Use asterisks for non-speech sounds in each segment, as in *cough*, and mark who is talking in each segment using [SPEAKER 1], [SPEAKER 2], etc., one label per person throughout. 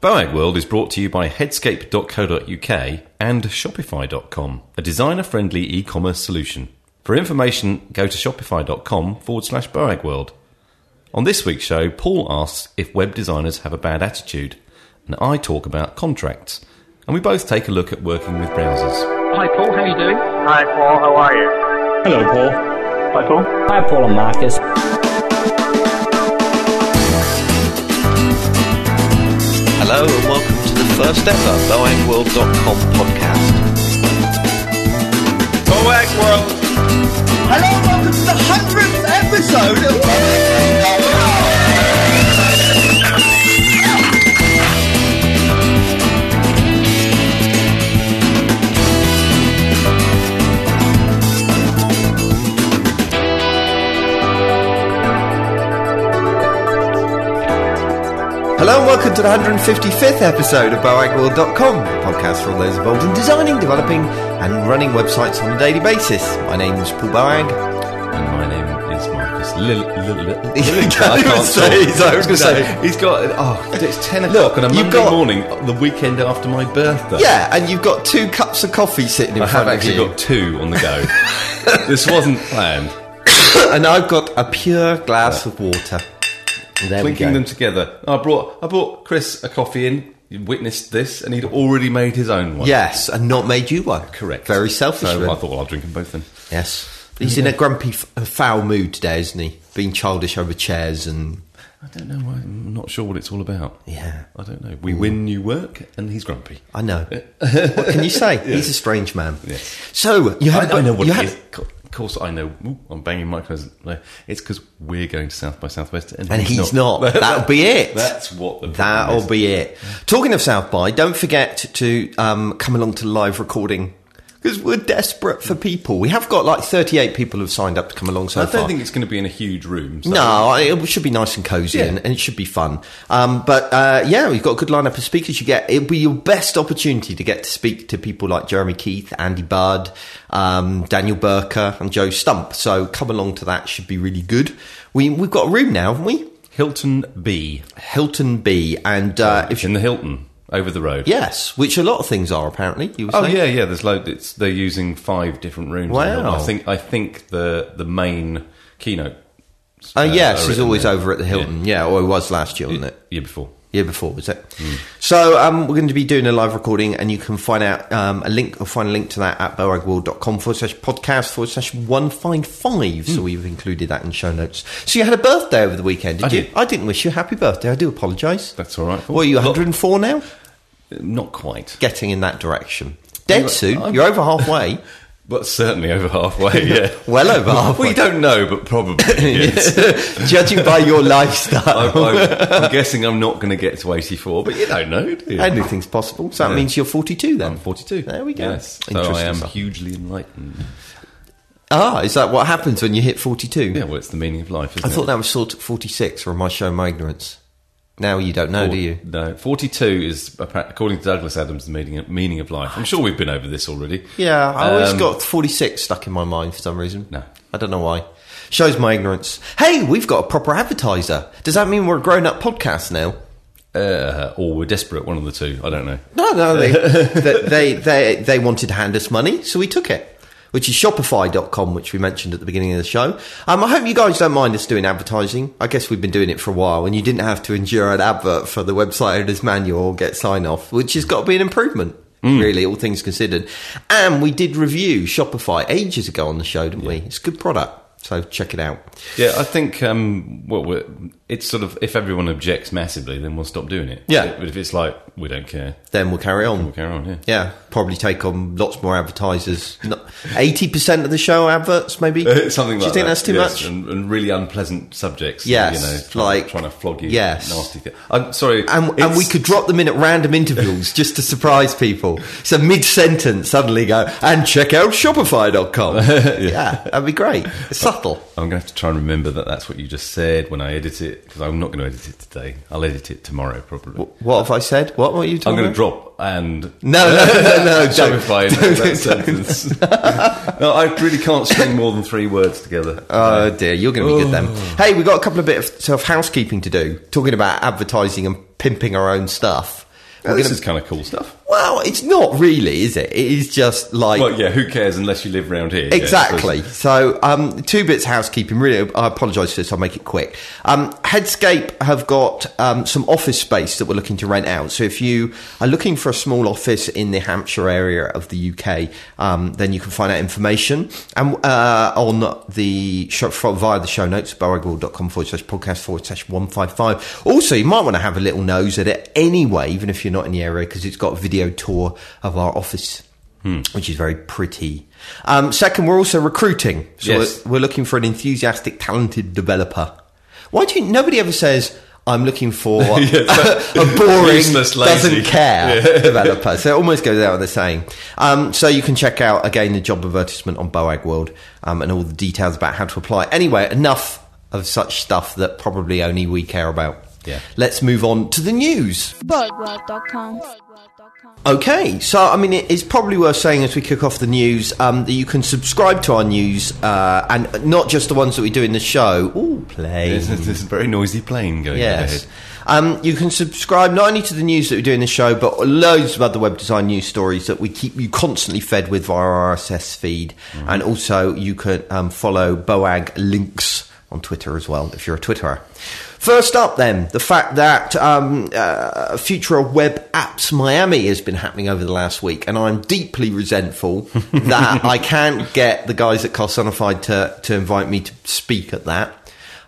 [SPEAKER 1] Boag World is brought to you by headscape.co.uk and shopify.com, a designer friendly e commerce solution. For information, go to shopify.com forward slash Boag World. On this week's show, Paul asks if web designers have a bad attitude, and I talk about contracts. And we both take a look at working with browsers.
[SPEAKER 2] Hi, Paul. How are you doing?
[SPEAKER 3] Hi, Paul. How are you?
[SPEAKER 4] Hello, Paul.
[SPEAKER 3] Hi, Paul.
[SPEAKER 4] Hi, Paul and Marcus.
[SPEAKER 5] Hello and welcome to the first ever BoagWorld.com podcast.
[SPEAKER 1] Boag World!
[SPEAKER 5] Hello and welcome to the hundredth episode of Hello and welcome to the 155th episode of BoagWorld.com, a podcast for all those involved in designing, developing, and running websites on a daily basis. My name is Paul Boag.
[SPEAKER 1] And my name is Marcus Lil- Lil- Lil- *laughs* Lil,
[SPEAKER 5] Lil
[SPEAKER 1] I can't
[SPEAKER 5] say. His own
[SPEAKER 1] I was going to
[SPEAKER 5] say
[SPEAKER 1] he's got, oh, it's 10 o'clock on a Monday
[SPEAKER 5] got-
[SPEAKER 1] morning, the weekend after my birthday.
[SPEAKER 5] Yeah, and you've got two cups of coffee sitting in
[SPEAKER 1] I
[SPEAKER 5] front
[SPEAKER 1] have
[SPEAKER 5] of
[SPEAKER 1] actually
[SPEAKER 5] you.
[SPEAKER 1] got two on the go. *laughs* this wasn't planned.
[SPEAKER 5] and I've got a pure glass of water. There
[SPEAKER 1] them together. I brought I brought Chris a coffee in. You witnessed this, and he'd already made his own one.
[SPEAKER 5] Yes, and not made you one.
[SPEAKER 1] correct.
[SPEAKER 5] Very selfish.
[SPEAKER 1] So I thought, well, I'll drink them both then.
[SPEAKER 5] Yes. He's in a grumpy, f- foul mood today, isn't he? Being childish over chairs and
[SPEAKER 1] I don't know. why- I'm not sure what it's all about.
[SPEAKER 5] yeah.
[SPEAKER 1] I don't know. We win new work, and he's grumpy.
[SPEAKER 5] I know. *laughs* what can you say? He's a strange man.
[SPEAKER 1] Yes.
[SPEAKER 5] So you
[SPEAKER 1] I,
[SPEAKER 5] had.
[SPEAKER 1] I know what
[SPEAKER 5] you
[SPEAKER 1] it
[SPEAKER 5] had-
[SPEAKER 1] is. Of course, I know. Ooh, I'm banging microphones. It's because we're going to South by Southwest, and,
[SPEAKER 5] And he's not. That'll be *laughs* it.
[SPEAKER 1] That's what the
[SPEAKER 5] That'll
[SPEAKER 1] is.
[SPEAKER 5] be it. Talking of South by, don't forget to um, come along to live recording because we're desperate for people. We have got like 38 people who've signed up to come along so
[SPEAKER 1] I don't think it's going to be in a huge room. So
[SPEAKER 5] No, it should be nice and cosy
[SPEAKER 1] Yeah.
[SPEAKER 5] and, and it should be fun. Um, but uh, yeah, we've got a good lineup of speakers. You get it'll be your best opportunity to get to speak to people like Jeremy Keith, Andy Budd, um, Daniel Burka, and Joe Stump. So come along to that; should be really good. We we've got a room now, haven't we?
[SPEAKER 1] Hilton B.
[SPEAKER 5] Hilton B, and uh, if
[SPEAKER 1] in the Hilton over the road.
[SPEAKER 5] yes, which a lot of things are apparently. You were
[SPEAKER 1] Oh
[SPEAKER 5] saying?
[SPEAKER 1] yeah, yeah. There's load. It's they're using five different rooms.
[SPEAKER 5] Wow.
[SPEAKER 1] I think I think the the main keynote.
[SPEAKER 5] Uh, yes,
[SPEAKER 1] are
[SPEAKER 5] he's always
[SPEAKER 1] there.
[SPEAKER 5] over at the Hilton. Yeah, or it was last year, wasn't it?
[SPEAKER 1] Year before.
[SPEAKER 5] year before, was it?
[SPEAKER 1] Hmm.
[SPEAKER 5] So um, we're going to be doing a live recording, and you can find out um, a link or find a link to that at boagworld.com forward slash podcast forward slash one five five. So we've included that in show notes. So you had a birthday over the weekend, did.
[SPEAKER 1] I
[SPEAKER 5] you?
[SPEAKER 1] did.
[SPEAKER 5] I didn't wish you a happy birthday. I do apologise.
[SPEAKER 1] That's all right.
[SPEAKER 5] Are you, 104 now?
[SPEAKER 1] Not quite,
[SPEAKER 5] Getting in that direction. Dead
[SPEAKER 1] I'm-
[SPEAKER 5] soon.
[SPEAKER 1] I'm-
[SPEAKER 5] You're over halfway. *laughs*
[SPEAKER 1] but certainly over halfway. *laughs* Yeah.
[SPEAKER 5] well over halfway.
[SPEAKER 1] we don't know, but probably. *laughs*
[SPEAKER 5] Judging by your lifestyle.
[SPEAKER 1] I'm, I'm, I'm guessing I'm not going to get to 84, but you don't know. Do you?
[SPEAKER 5] Anything's possible. So that
[SPEAKER 1] Yeah.
[SPEAKER 5] means you're 42 then.
[SPEAKER 1] I'm 42.
[SPEAKER 5] There we go.
[SPEAKER 1] Yes. So I am
[SPEAKER 5] stuff.
[SPEAKER 1] hugely enlightened.
[SPEAKER 5] Ah, is that what happens when you hit 42?
[SPEAKER 1] Yeah, well, it's the meaning of life, isn't
[SPEAKER 5] I
[SPEAKER 1] it?
[SPEAKER 5] thought that was sort of 46, or am I showing my ignorance? Now you don't know,
[SPEAKER 1] Four-
[SPEAKER 5] do you?
[SPEAKER 1] No, 42 is, according to Douglas Adams, the meaning, meaning of life. I'm sure we've been over this already.
[SPEAKER 5] Yeah, I always
[SPEAKER 1] Um,
[SPEAKER 5] got 46 stuck in my mind for some reason.
[SPEAKER 1] No.
[SPEAKER 5] I don't know why. Shows my ignorance. Hey, we've got a proper advertiser. Does that mean we're a grown up podcast now?
[SPEAKER 1] Uh, or we're desperate, one of the two. I don't know.
[SPEAKER 5] No, no, they, *laughs* they, they, they, they wanted to hand us money, so we took it. Which is Shopify.com, which we mentioned at the beginning of the show. Um, I hope you guys don't mind us doing advertising. I guess we've been doing it for a while, and you didn't have to endure an advert for the website owner's manual or get sign off, which has got to be an improvement, really, all things considered. And we did review Shopify ages ago on the show, didn't we? It's a good product, so check it out.
[SPEAKER 1] Yeah, I think um, well, it's sort of if everyone objects massively, then we'll stop doing it.
[SPEAKER 5] Yeah.
[SPEAKER 1] But if it's like we don't care,
[SPEAKER 5] Then we'll carry on.
[SPEAKER 1] we'll carry on. Yeah.
[SPEAKER 5] Yeah, probably take on lots more advertisers. Eighty percent of the show adverts, maybe. *laughs*
[SPEAKER 1] Something like
[SPEAKER 5] Do you think
[SPEAKER 1] that,
[SPEAKER 5] that's too
[SPEAKER 1] yes,
[SPEAKER 5] much?
[SPEAKER 1] And, and really unpleasant subjects.
[SPEAKER 5] Yes,
[SPEAKER 1] you know, trying,
[SPEAKER 5] like-
[SPEAKER 1] trying to flog you.
[SPEAKER 5] yes.
[SPEAKER 1] nasty. Thing. I'm sorry,
[SPEAKER 5] And, and we could drop them in at random intervals just to surprise people. So mid sentence, suddenly go and check out Shopify.com. *laughs* yeah. that'd be great. It's subtle.
[SPEAKER 1] I'm going to have to try and remember that that's what you just said when I edit it because I'm not going to edit it today. I'll edit it tomorrow probably.
[SPEAKER 5] What have I said? What were you talking
[SPEAKER 1] going to
[SPEAKER 5] about?
[SPEAKER 1] Drop and
[SPEAKER 5] No, no, no, no.
[SPEAKER 1] Shopify in *laughs* that sentence. *laughs* no, I really can't string more than three words together.
[SPEAKER 5] Oh dear, you're going to be good then.
[SPEAKER 1] Oh.
[SPEAKER 5] Hey, we've got a couple of bit of sort of housekeeping to do. Talking about advertising and pimping our own stuff. We're
[SPEAKER 1] this
[SPEAKER 5] gonna-
[SPEAKER 1] is kind of cool stuff.
[SPEAKER 5] Well, it's not really, is it? It is just like
[SPEAKER 1] Well, yeah, who cares unless you live around here? yeah,
[SPEAKER 5] Exactly. So, um, two bits housekeeping. Really, I apologise for this. I'll make it quick. Um, Headscape have got um, some office space that we're looking to rent out. So, if you are looking for a small office in the Hampshire area of the UK, um, then you can find out information and uh, on the show, via the show notes, boagworld.com forward slash podcast forward slash one five five. Also, you might want to have a little nose at it anyway, even if you're not in the area, because it's got a video tour of our office which is very pretty. Um, second, we're also recruiting. So
[SPEAKER 1] Yes.
[SPEAKER 5] we're, we're looking for an enthusiastic, talented developer. Why do you, nobody ever says, I'm looking for *laughs* a, a boring,
[SPEAKER 1] Useless,
[SPEAKER 5] doesn't care *laughs* developer. So it almost goes out with the saying. Um, so you can check out, again, the job advertisement on Boag World um, and all the details about how to apply. Anyway, enough of such stuff that probably only we care about.
[SPEAKER 1] Yeah.
[SPEAKER 5] Let's move on to the news.
[SPEAKER 2] BoagWorld.com.
[SPEAKER 5] Okay, so I mean, it is probably worth saying as we kick off the news um, that you can subscribe to our news uh, and not just the ones that we do in the show. Ooh, play.
[SPEAKER 1] There's, there's this very noisy plane going
[SPEAKER 5] Yes. Um, you can subscribe not only to the news that we do in the show, but loads of other web design news stories that we keep you constantly fed with via our RSS feed. And also, you can um, follow Boag Links on Twitter as well, if you're a Twitterer. First up, then, the fact that um, uh, Future of Web Apps Miami has been happening over the last week, and I'm deeply resentful *laughs* that I can't get the guys at Carsonified to, to invite me to speak at that.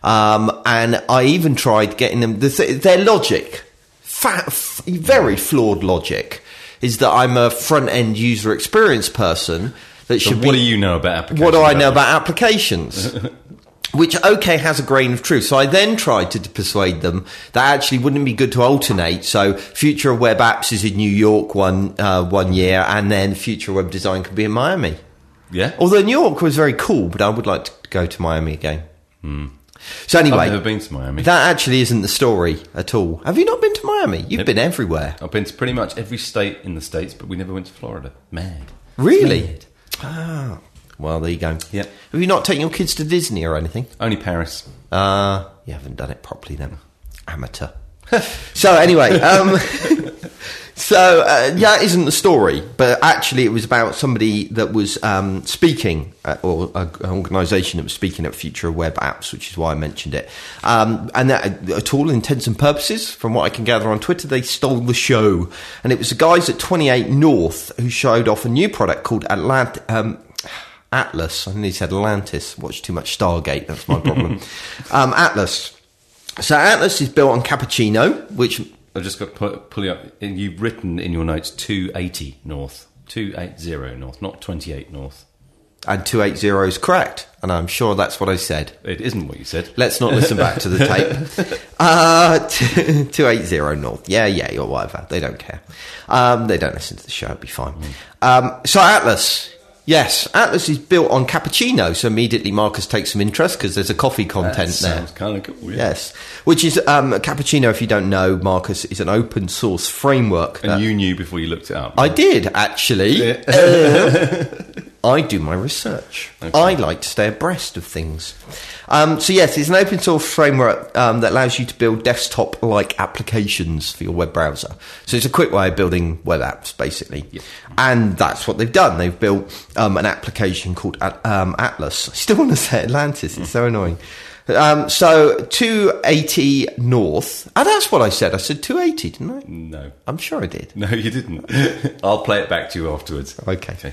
[SPEAKER 5] Um, and I even tried getting them. The th- their logic, fa- f- very flawed logic, is that I'm a front end user experience person that
[SPEAKER 1] So
[SPEAKER 5] should
[SPEAKER 1] what
[SPEAKER 5] be.
[SPEAKER 1] do you know about applications?
[SPEAKER 5] What do I know about applications? *laughs* Which okay has a grain of truth. So I then tried to persuade them that actually wouldn't it be good to alternate. So Future of Web Apps is in New York one uh, one year, and then Future Web Design could be in Miami.
[SPEAKER 1] Yeah.
[SPEAKER 5] Although New York was very cool, but I would like to go to Miami again. So anyway,
[SPEAKER 1] I've never been to Miami.
[SPEAKER 5] that actually isn't the story at all. Have you not been to Miami? You've been everywhere.
[SPEAKER 1] I've been to pretty much every state in the states, but we never went to Florida. Mad.
[SPEAKER 5] Really? Ah. Well, there you go.
[SPEAKER 1] Yeah.
[SPEAKER 5] Have you not taken your kids to Disney or anything?
[SPEAKER 1] Only Paris.
[SPEAKER 5] Uh, you haven't done it properly then. Amateur. *laughs* so anyway, um, *laughs* so uh, that isn't the story, but actually it was about somebody that was um, speaking, uh, or a, an organisation that was speaking at Future Web Apps, which is why I mentioned it. Um, and that, at all intents and purposes, from what I can gather on Twitter, they stole the show. And it was the guys at 28 North who showed off a new product called Atlant. Um, Atlas. I nearly said Atlantis. Watch too much Stargate. That's my problem. *laughs* um, Atlas. So Atlas is built on Cappuccino, which
[SPEAKER 1] I've just got to pull you up. and You've written in your notes 280 north. 280 north, not 28 north.
[SPEAKER 5] and 280 is correct, and I'm sure that's what I said.
[SPEAKER 1] It isn't what you said.
[SPEAKER 5] Let's not listen back to the *laughs* tape. Uh, *laughs* t- 280 North. Yeah, yeah, or whatever. They don't care. Um, they don't listen to the show. It'll be fine. Um, so Atlas. Yes, Atlas is built on cappuccino, so immediately Marcus takes some interest because there's a coffee content
[SPEAKER 1] That
[SPEAKER 5] there.
[SPEAKER 1] sounds kind of cool. Yeah.
[SPEAKER 5] Yes, which is um, cappuccino. If you don't know, Marcus is an open source framework.
[SPEAKER 1] And
[SPEAKER 5] that-
[SPEAKER 1] you knew before you looked it up.
[SPEAKER 5] I did actually. Uh, *laughs* I do my research. I like to stay abreast of things. Um, so yes, it's an open source framework um, that allows you to build desktop-like applications for your web browser. So it's a quick way of building web apps, basically. And that's what they've done. They've built um, an application called At- um, Atlas. I still want to say Atlantis. It's so annoying. Um, so 280 North. Oh, that's what I said. I said 280, didn't I?
[SPEAKER 1] no.
[SPEAKER 5] I'm sure I did.
[SPEAKER 1] No, you didn't. *laughs* I'll play it back to you afterwards.
[SPEAKER 5] Okay.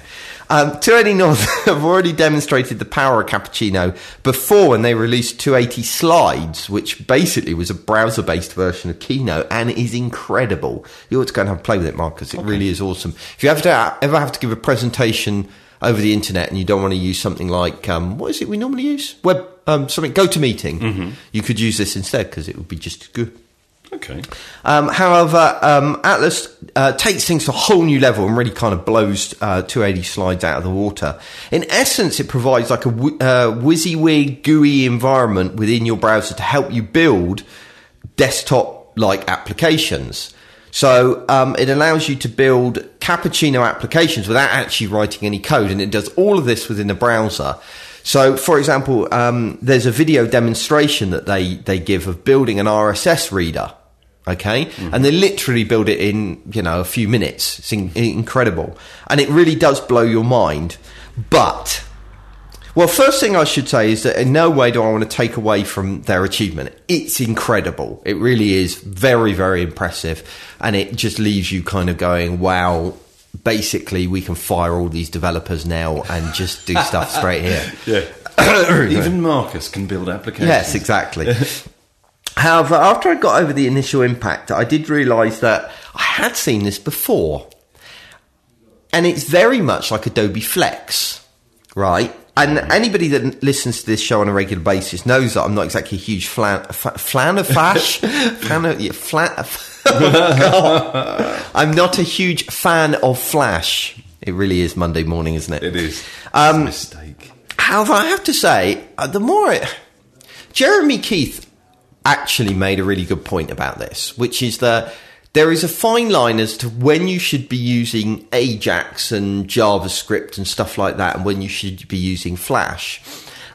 [SPEAKER 5] Um, 280 North *laughs* have already demonstrated the power of Cappuccino before when they released 280 Slides, which basically was a browser based version of Keynote and is incredible. You ought to go and have a play with it, Marcus. It really is awesome. If you have to, ever have to give a presentation over the internet and you don't want to use something like, um, what is it we normally use? Web, um, something, GoToMeeting. You could use this instead because it would be just good.
[SPEAKER 1] Okay.
[SPEAKER 5] Um, however, um, Atlas uh, takes things to a whole new level and really kind of blows uh, 280 slides out of the water. In essence, it provides like a w- uh, WYSIWYG GUI environment within your browser to help you build desktop-like applications. So um, it allows you to build cappuccino applications without actually writing any code, and it does all of this within the browser. So, for example, um, there's a video demonstration that they, they give of building an RSS reader. Okay, and they literally build it in you know a few minutes. It's in, incredible, and it really does blow your mind. But well, first thing I should say is that in no way do I want to take away from their achievement. It's incredible. It really is very, very impressive. And it just leaves you kind of going, wow, basically we can fire all these developers now and just do *laughs* stuff straight here.
[SPEAKER 1] Yeah. *coughs* Even Marcus can build applications.
[SPEAKER 5] Yes, exactly. However, after I got over the initial impact, I did realise that I had seen this before. And it's very much like Adobe Flex, right? And anybody that listens to this show on a regular basis knows that I'm not exactly a huge flan, f- flan of fash. *laughs* flan of, yeah, flan, *laughs* I'm not a huge fan of Flash. It really is Monday morning, isn't it?
[SPEAKER 1] It is.
[SPEAKER 5] Um,
[SPEAKER 1] mistake.
[SPEAKER 5] However, I have to say, uh, the more it, Jeremy Keith actually made a really good point about this, which is that there is a fine line as to when you should be using Ajax and JavaScript and stuff like that, and when you should be using Flash.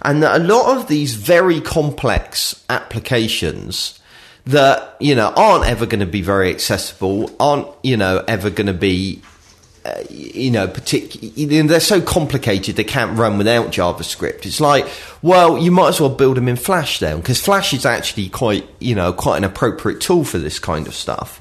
[SPEAKER 5] And that a lot of these very complex applications that, you know, aren't ever going to be very accessible, aren't, you know, ever going to be uh, you know, particular, they're so complicated they can't run without JavaScript. It's like, well, you might as well build them in Flash then, because Flash is actually quite, you know, quite an appropriate tool for this kind of stuff.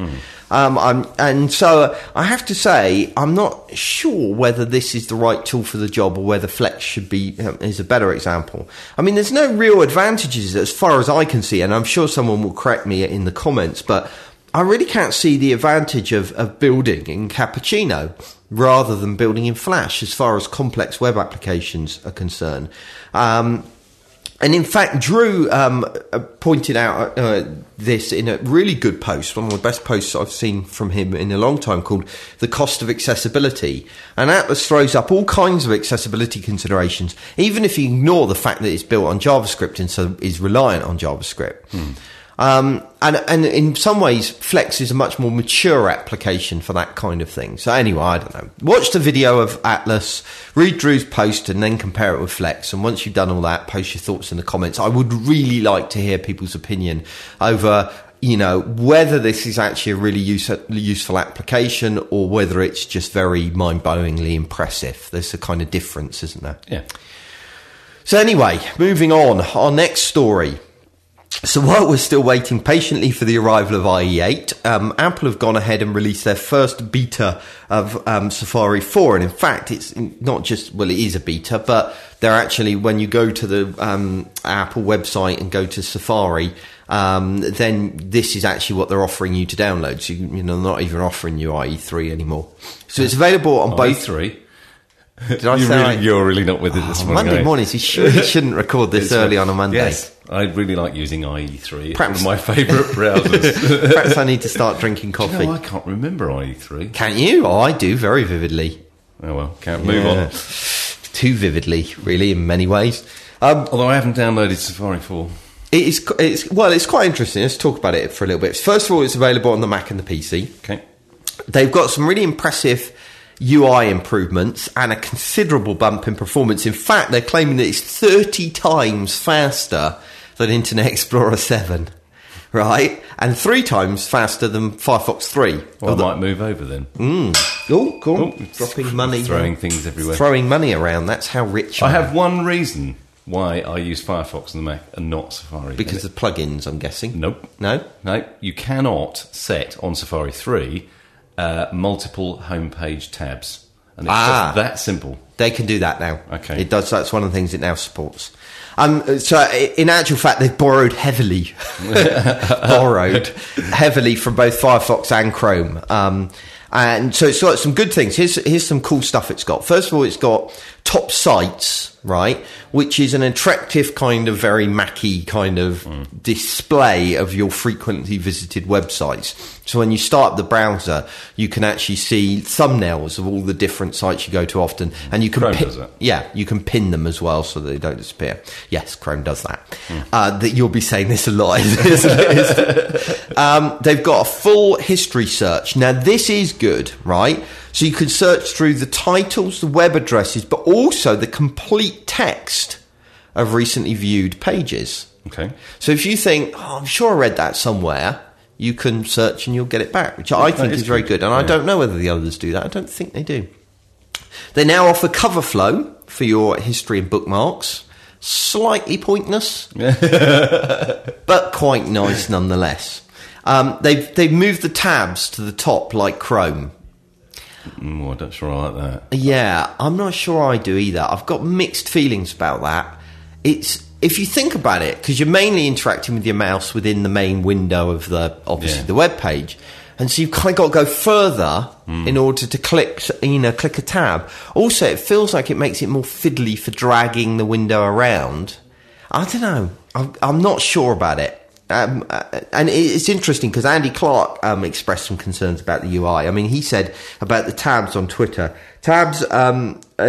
[SPEAKER 5] Um, I'm, and so I have to say, I'm not sure whether this is the right tool for the job or whether Flex should be um, is a better example. I mean, there's no real advantages as far as I can see, and I'm sure someone will correct me in the comments, but I really can't see the advantage of, of building in Cappuccino rather than building in Flash as far as complex web applications are concerned. Um, and in fact, Drew um, uh, pointed out uh, this in a really good post, one of the best posts I've seen from him in a long time, called The Cost of Accessibility. And Atlas throws up all kinds of accessibility considerations, even if you ignore the fact that it's built on JavaScript and so is reliant on JavaScript. Um, and, and in some ways, Flex is a much more mature application for that kind of thing. So anyway, I don't know. Watch the video of Atlas, read Drew's post, and then compare it with Flex. And once you've done all that, post your thoughts in the comments. I would really like to hear people's opinion over, you know, whether this is actually a really use, useful application or whether it's just very mind-blowingly impressive. There's a kind of difference, isn't there?
[SPEAKER 1] Yeah.
[SPEAKER 5] So anyway, moving on. Our next story. So while we're still waiting patiently for the arrival of IE8, um, Apple have gone ahead and released their first beta of um, Safari 4. And in fact, it's not just, well, it is a beta, but they're actually, when you go to the um, Apple website and go to Safari, um, then this is actually what they're offering you to download. So, you, you know, they're not even offering you IE3 anymore. So it's available on both.
[SPEAKER 1] three.
[SPEAKER 5] Did I
[SPEAKER 1] you
[SPEAKER 5] say
[SPEAKER 1] really,
[SPEAKER 5] I-
[SPEAKER 1] you're really not with it this
[SPEAKER 5] Oh,
[SPEAKER 1] morning.
[SPEAKER 5] Monday
[SPEAKER 1] are you?
[SPEAKER 5] mornings, you shouldn't record this *laughs* early on a Monday.
[SPEAKER 1] Yes, I really like using IE3. It's
[SPEAKER 5] Perhaps-
[SPEAKER 1] one of my *laughs* favourite browsers. *laughs*
[SPEAKER 5] Perhaps I need to start drinking coffee.
[SPEAKER 1] no, I can't remember IE3.
[SPEAKER 5] Can you? Oh, I do very vividly.
[SPEAKER 1] Oh well, can't move
[SPEAKER 5] Yeah.
[SPEAKER 1] on.
[SPEAKER 5] Too vividly, really, in many ways. Um,
[SPEAKER 1] Although I haven't downloaded Safari 4.
[SPEAKER 5] it is, it's, well, it's quite interesting. Let's talk about it for a little bit. First of all, it's available on the Mac and the PC.
[SPEAKER 1] Okay.
[SPEAKER 5] They've got some really impressive UI improvements and a considerable bump in performance. In fact, they're claiming that it's 30 times faster than Internet Explorer 7, right? And three times faster than Firefox 3.
[SPEAKER 1] Well, I might move over then.
[SPEAKER 5] Oh, cool.
[SPEAKER 1] Oh,
[SPEAKER 5] Dropping money.
[SPEAKER 1] Throwing things everywhere.
[SPEAKER 5] Throwing money around. That's how rich I,
[SPEAKER 1] I
[SPEAKER 5] am.
[SPEAKER 1] have one reason why I use Firefox on the Mac and not Safari.
[SPEAKER 5] Because of plugins, I'm guessing.
[SPEAKER 1] nope.
[SPEAKER 5] No?
[SPEAKER 1] No, you cannot set on Safari 3 uh, multiple homepage tabs. And it's
[SPEAKER 5] Ah.
[SPEAKER 1] just that simple.
[SPEAKER 5] They can do that now.
[SPEAKER 1] Okay.
[SPEAKER 5] It does. That's one of the things it now supports. Um, so, in actual fact, they've borrowed heavily, *laughs* borrowed heavily from both Firefox and Chrome. Um, and so it's got some good things. Here's, here's some cool stuff it's got. First of all, it's got top sites, right? Which is an attractive kind of very Mackie kind of display of your frequently visited websites. So when you start the browser, you can actually see thumbnails of all the different sites you go to often, and you can
[SPEAKER 1] Chrome
[SPEAKER 5] pin- yeah, you can pin them as well so they don't disappear. Yes, Chrome does that. Uh, that you'll be saying this a lot. um, they've got a full history search. Now, this is good, right? So you can search through the titles, the web addresses, but also the complete text of recently viewed pages.
[SPEAKER 1] Okay.
[SPEAKER 5] So if you think, oh, I'm sure I read that somewhere, you can search and you'll get it back, which I think
[SPEAKER 1] is
[SPEAKER 5] is very
[SPEAKER 1] good.
[SPEAKER 5] And I don't know whether the others do that. I don't think they do. They now offer cover flow for your history and bookmarks. Slightly pointless, *laughs* but quite nice nonetheless. Um, they've they've moved the tabs to the top like Chrome.
[SPEAKER 1] Mm, I don't sure I like that.
[SPEAKER 5] Yeah, I'm not sure I do either. I've got mixed feelings about that. It's if you think about it, because you're mainly interacting with your mouse within the main window of the obviously
[SPEAKER 1] Yeah.
[SPEAKER 5] the web page, and so you've kind of got to go further in order to click you know click a tab. Also, it feels like it makes it more fiddly for dragging the window around. I don't know. I'm, I'm not sure about it. Um, uh, and it's interesting because Andy Clarke um, expressed some concerns about the UI. I mean, he said about the tabs on Twitter. Tabs um, uh,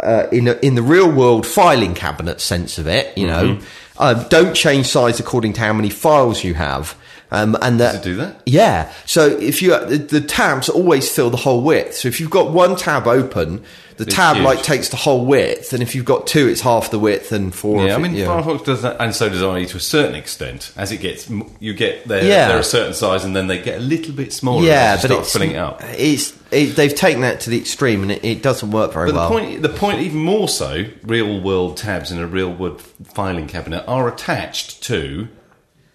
[SPEAKER 5] uh, in a, in the real world filing cabinet sense of it, you know, uh, don't change size according to how many files you have. Um, and that,
[SPEAKER 1] Does it do that?
[SPEAKER 5] yeah. So if you the, the tabs always fill the whole width. So if you've got one tab open, the
[SPEAKER 1] It's
[SPEAKER 5] tab
[SPEAKER 1] huge.
[SPEAKER 5] like takes the whole width, and if you've got two, it's half the width, and four.
[SPEAKER 1] Yeah, I
[SPEAKER 5] it-
[SPEAKER 1] mean,
[SPEAKER 5] yeah.
[SPEAKER 1] Firefox does that, and so does IE to a certain extent. As it gets, you get they're,
[SPEAKER 5] Yeah.
[SPEAKER 1] they're a certain size, and then they get a little bit smaller.
[SPEAKER 5] yeah,
[SPEAKER 1] as you
[SPEAKER 5] but
[SPEAKER 1] start
[SPEAKER 5] it's
[SPEAKER 1] filling it up.
[SPEAKER 5] It's it, they've taken that to the extreme, and it, it doesn't work very
[SPEAKER 1] But
[SPEAKER 5] well.
[SPEAKER 1] the point, the point, even more so, real world tabs in a real world filing cabinet are attached to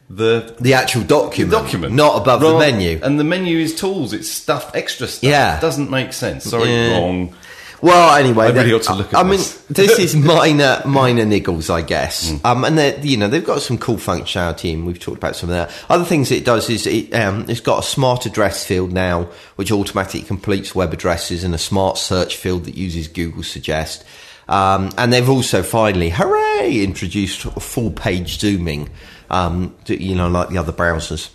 [SPEAKER 1] the
[SPEAKER 5] the actual document,
[SPEAKER 1] document,
[SPEAKER 5] not above the menu.
[SPEAKER 1] And the menu is tools; it's stuff, extra stuff.
[SPEAKER 5] Yeah.
[SPEAKER 1] it doesn't make sense. Sorry,
[SPEAKER 5] Yeah.
[SPEAKER 1] wrong.
[SPEAKER 5] Well, anyway,
[SPEAKER 1] I really ought to look
[SPEAKER 5] I mean,
[SPEAKER 1] this.
[SPEAKER 5] is *laughs* minor, minor niggles, I guess.
[SPEAKER 1] Hmm.
[SPEAKER 5] Um, and they you know, they've got some cool functionality, and we've talked about some of that. Other things it does is it, um, it's got a smart address field now, which automatically completes web addresses, and a smart search field that uses Google Suggest. Um, and they've also finally, hooray, introduced full page zooming. Um, to, you know, like the other browsers.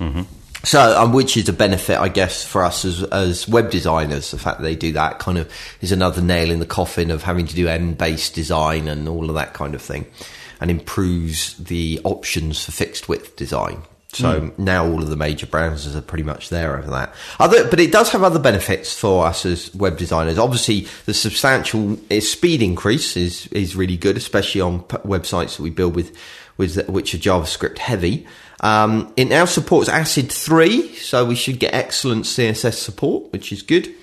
[SPEAKER 5] So, um, which is a benefit, I guess, for us as as web designers. The fact that they do that kind of is another nail in the coffin of having to do em based design and all of that kind of thing, and improves the options for fixed width design. So now all of the major browsers are pretty much there over that. Other, but it does have other benefits for us as web designers. Obviously, the substantial uh, speed increase is is really good, especially on p- websites that we build with with which are JavaScript heavy. Um, it now supports ACID 3, so we should get excellent CSS support, which is good.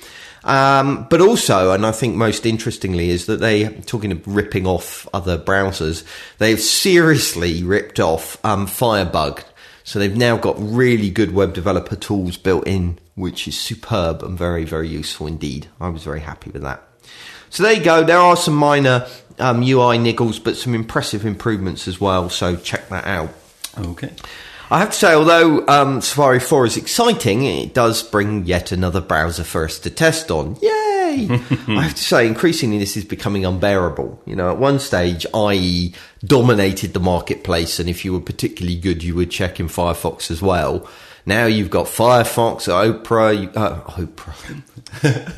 [SPEAKER 5] Um, but also, and I think most interestingly, is that they, talking of ripping off other browsers, they've seriously ripped off um, Firebug. So they've now got really good web developer tools built in, which is superb and very, very useful indeed. I was very happy with that. So there you go. There are some minor um, UI niggles, but some impressive improvements as well. So check that out.
[SPEAKER 1] Okay.
[SPEAKER 5] I have to say, although um, Safari 4 is exciting, it does bring yet another browser for us to test on. Yay! *laughs* I have to say, increasingly this is becoming unbearable. You know, at one stage, IE dominated the marketplace, and if you were particularly good, you would check in Firefox as well. Now you've got Firefox, Opera, you, uh, Opera,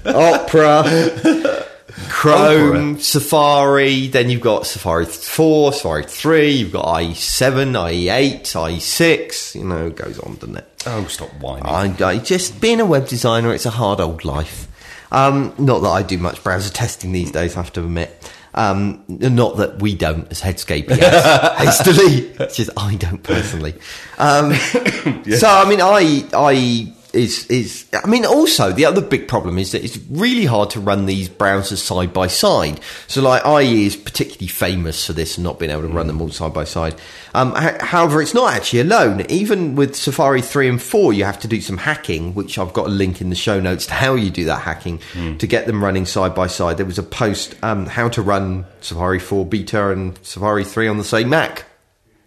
[SPEAKER 5] *laughs* Opera, Chrome, Safari, then you've got Safari 4, Safari 3, you've got IE7, IE8, IE6, you know, it goes on, doesn't it?
[SPEAKER 1] Oh, stop whining.
[SPEAKER 5] I, I just, being a web designer, it's a hard old life. Um, not that I do much browser testing these days, I have to admit. Um, not that we don't as Headscape yes, *laughs* hastily. It's just I don't personally. Um, So I mean, I I is is I mean also the other big problem is that it's really hard to run these browsers side by side. So like IE is particularly famous for this and not being able to run them all side by side. Um, h- however, it's not actually alone. Even with Safari three and four, you have to do some hacking, which I've got a link in the show notes to how you do that hacking to get them running side by side. There was a post um, how to run Safari four beta and Safari three on the same Mac.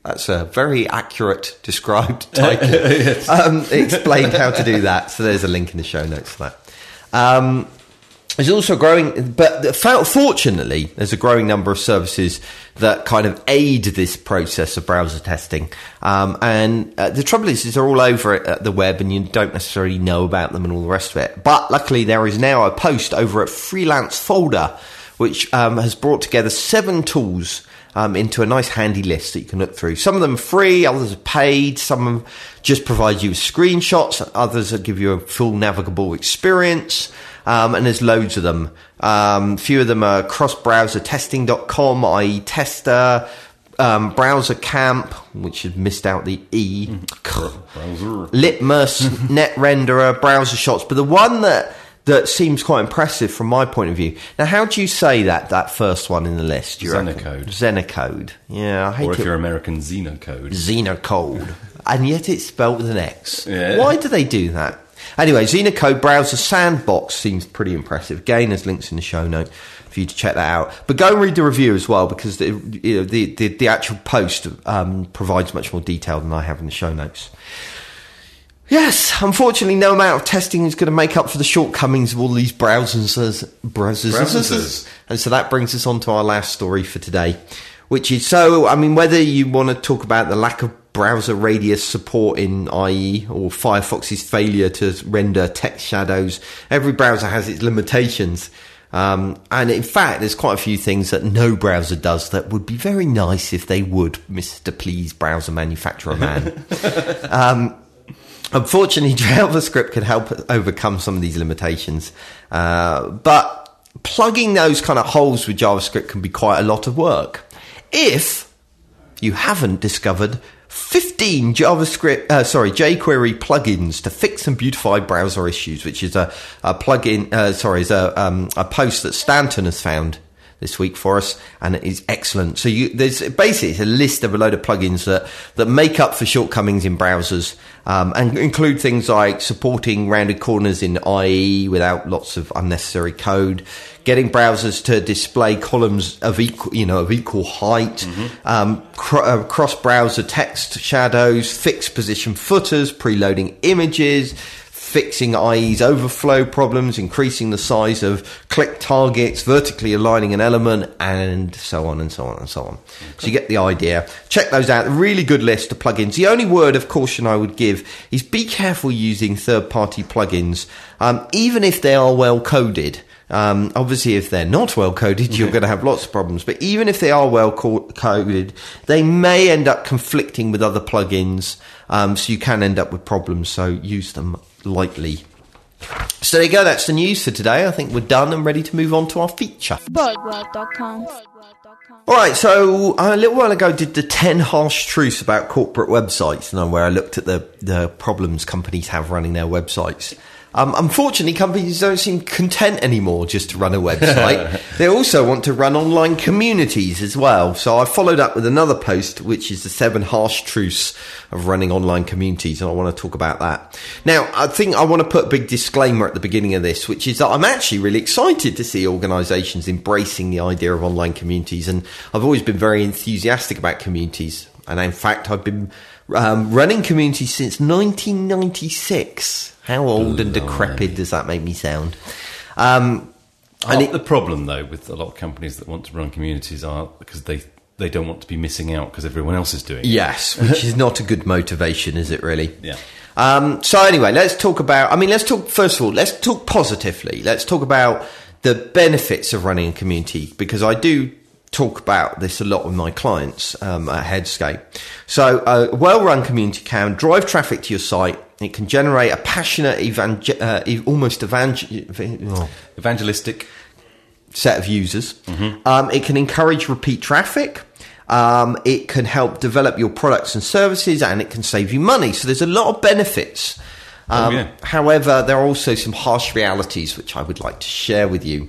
[SPEAKER 5] That's a very accurate *laughs* described *laughs* title. um, it explained how to do that. So there's a link in the show notes for that. Um, there's also growing, but fortunately, there's a growing number of services that kind of aid this process of browser testing. Um, and uh, the trouble is, is they're all over it at the web, and you don't necessarily know about them and all the rest of it. But luckily, there is now a post over at Freelance Folder, which um, has brought together seven tools um, into a nice handy list that you can look through. Some of them are free, others are paid, some of them just provide you with screenshots, others will give you a full navigable experience. Um, and there's loads of them. Um, a few of them are crossbrowsertesting.com, IETester, um, Browser Camp, which had missed out the E, *laughs*
[SPEAKER 1] Browser.
[SPEAKER 5] Litmus, *laughs* NetRenderer, Browser Shots, but the one that that seems quite impressive from my point of view. Now, how do you say that that first one in the list? you?
[SPEAKER 1] Xenocode.
[SPEAKER 5] Xenocode. Yeah, I hate
[SPEAKER 1] Or if
[SPEAKER 5] it.
[SPEAKER 1] you're American, Xenocode.
[SPEAKER 5] Xenocode. *laughs* and yet it's spelled with an X.
[SPEAKER 1] Yeah.
[SPEAKER 5] Why do they do that? Anyway, Xenocode Browser Sandbox seems pretty impressive. Again, there's links in the show note for you to check that out. But go and read the review as well because the, you know, the, the, the actual post um, provides much more detail than I have in the show notes. Yes, unfortunately, no amount of testing is going to make up for the shortcomings of all these browsers. Browsers.
[SPEAKER 1] Browsers.
[SPEAKER 5] And so that brings us on to our last story for today, which is so, I mean, whether you want to talk about the lack of border radius support in IE or Firefox's failure to render text shadows, every browser has its limitations. Um, and in fact, there's quite a few things that no browser does that would be very nice if they would, Mr. Please Browser Manufacturer Man. *laughs* Unfortunately, *laughs* JavaScript can help overcome some of these limitations, uh, but plugging those kind of holes with JavaScript can be quite a lot of work. If you haven't discovered 15 JavaScript, uh, sorry, jQuery plugins to fix and beautify browser issues, which is a, a plugin, uh, sorry, is a, um, a post that Stanton has found this week for us, and it is excellent. So you, there's basically it's a list of a load of plugins that, that make up for shortcomings in browsers, um, and include things like supporting rounded corners in IE without lots of unnecessary code, getting browsers to display columns of equal, you know, of equal height, um, cr- uh, cross-browser text shadows, fixed position footers, preloading images, fixing IE's overflow problems, increasing the size of click targets, vertically aligning an element, and so on and so on and so on. So you get the idea. Check those out. Really good list of plugins. The only word of caution I would give is be careful using third party plugins, um, even if they are well coded. Um, obviously, if they're not well coded, you're going to have lots of problems. But even if they are well co- coded, they may end up conflicting with other plugins. Um, so you can end up with problems. So use them lightly. So there you go. That's the news for today. I think we're done and ready to move on to our feature. All right, so uh, a little while ago, did the ten harsh truths about corporate websites, and where I looked at the the problems companies have running their websites. Um, unfortunately, companies don't seem content anymore just to run a website. *laughs* they also want to run online communities as well. So I followed up with another post, which is the seven harsh truths of running online communities, and I want to talk about that. Now, I think I want to put a big disclaimer at the beginning of this, which is that I'm actually really excited to see organizations embracing the idea of online communities, and I've always been very enthusiastic about communities. And in fact, I've been um, running communities since 1996. How old and decrepit does that make me sound? Um, and it-
[SPEAKER 1] the problem, though, with a lot of companies that want to run communities are because they they don't want to be missing out because everyone else is doing it.
[SPEAKER 5] Yes, *laughs* which is not a good motivation, is it really?
[SPEAKER 1] Yeah.
[SPEAKER 5] Um, so anyway, let's talk about. I mean, let's talk first of all. Let's talk positively. Let's talk about the benefits of running a community because I do talk about this a lot with my clients um, at Headscape. So a well-run community can drive traffic to your site. It can generate a passionate, evangel- uh, almost evangel- oh,
[SPEAKER 1] Evangelistic.
[SPEAKER 5] set of users. Um, it can encourage repeat traffic. Um, it can help develop your products and services, and it can save you money. So there's a lot of benefits. Um,
[SPEAKER 1] yeah.
[SPEAKER 5] However, there are also some harsh realities which I would like to share with you.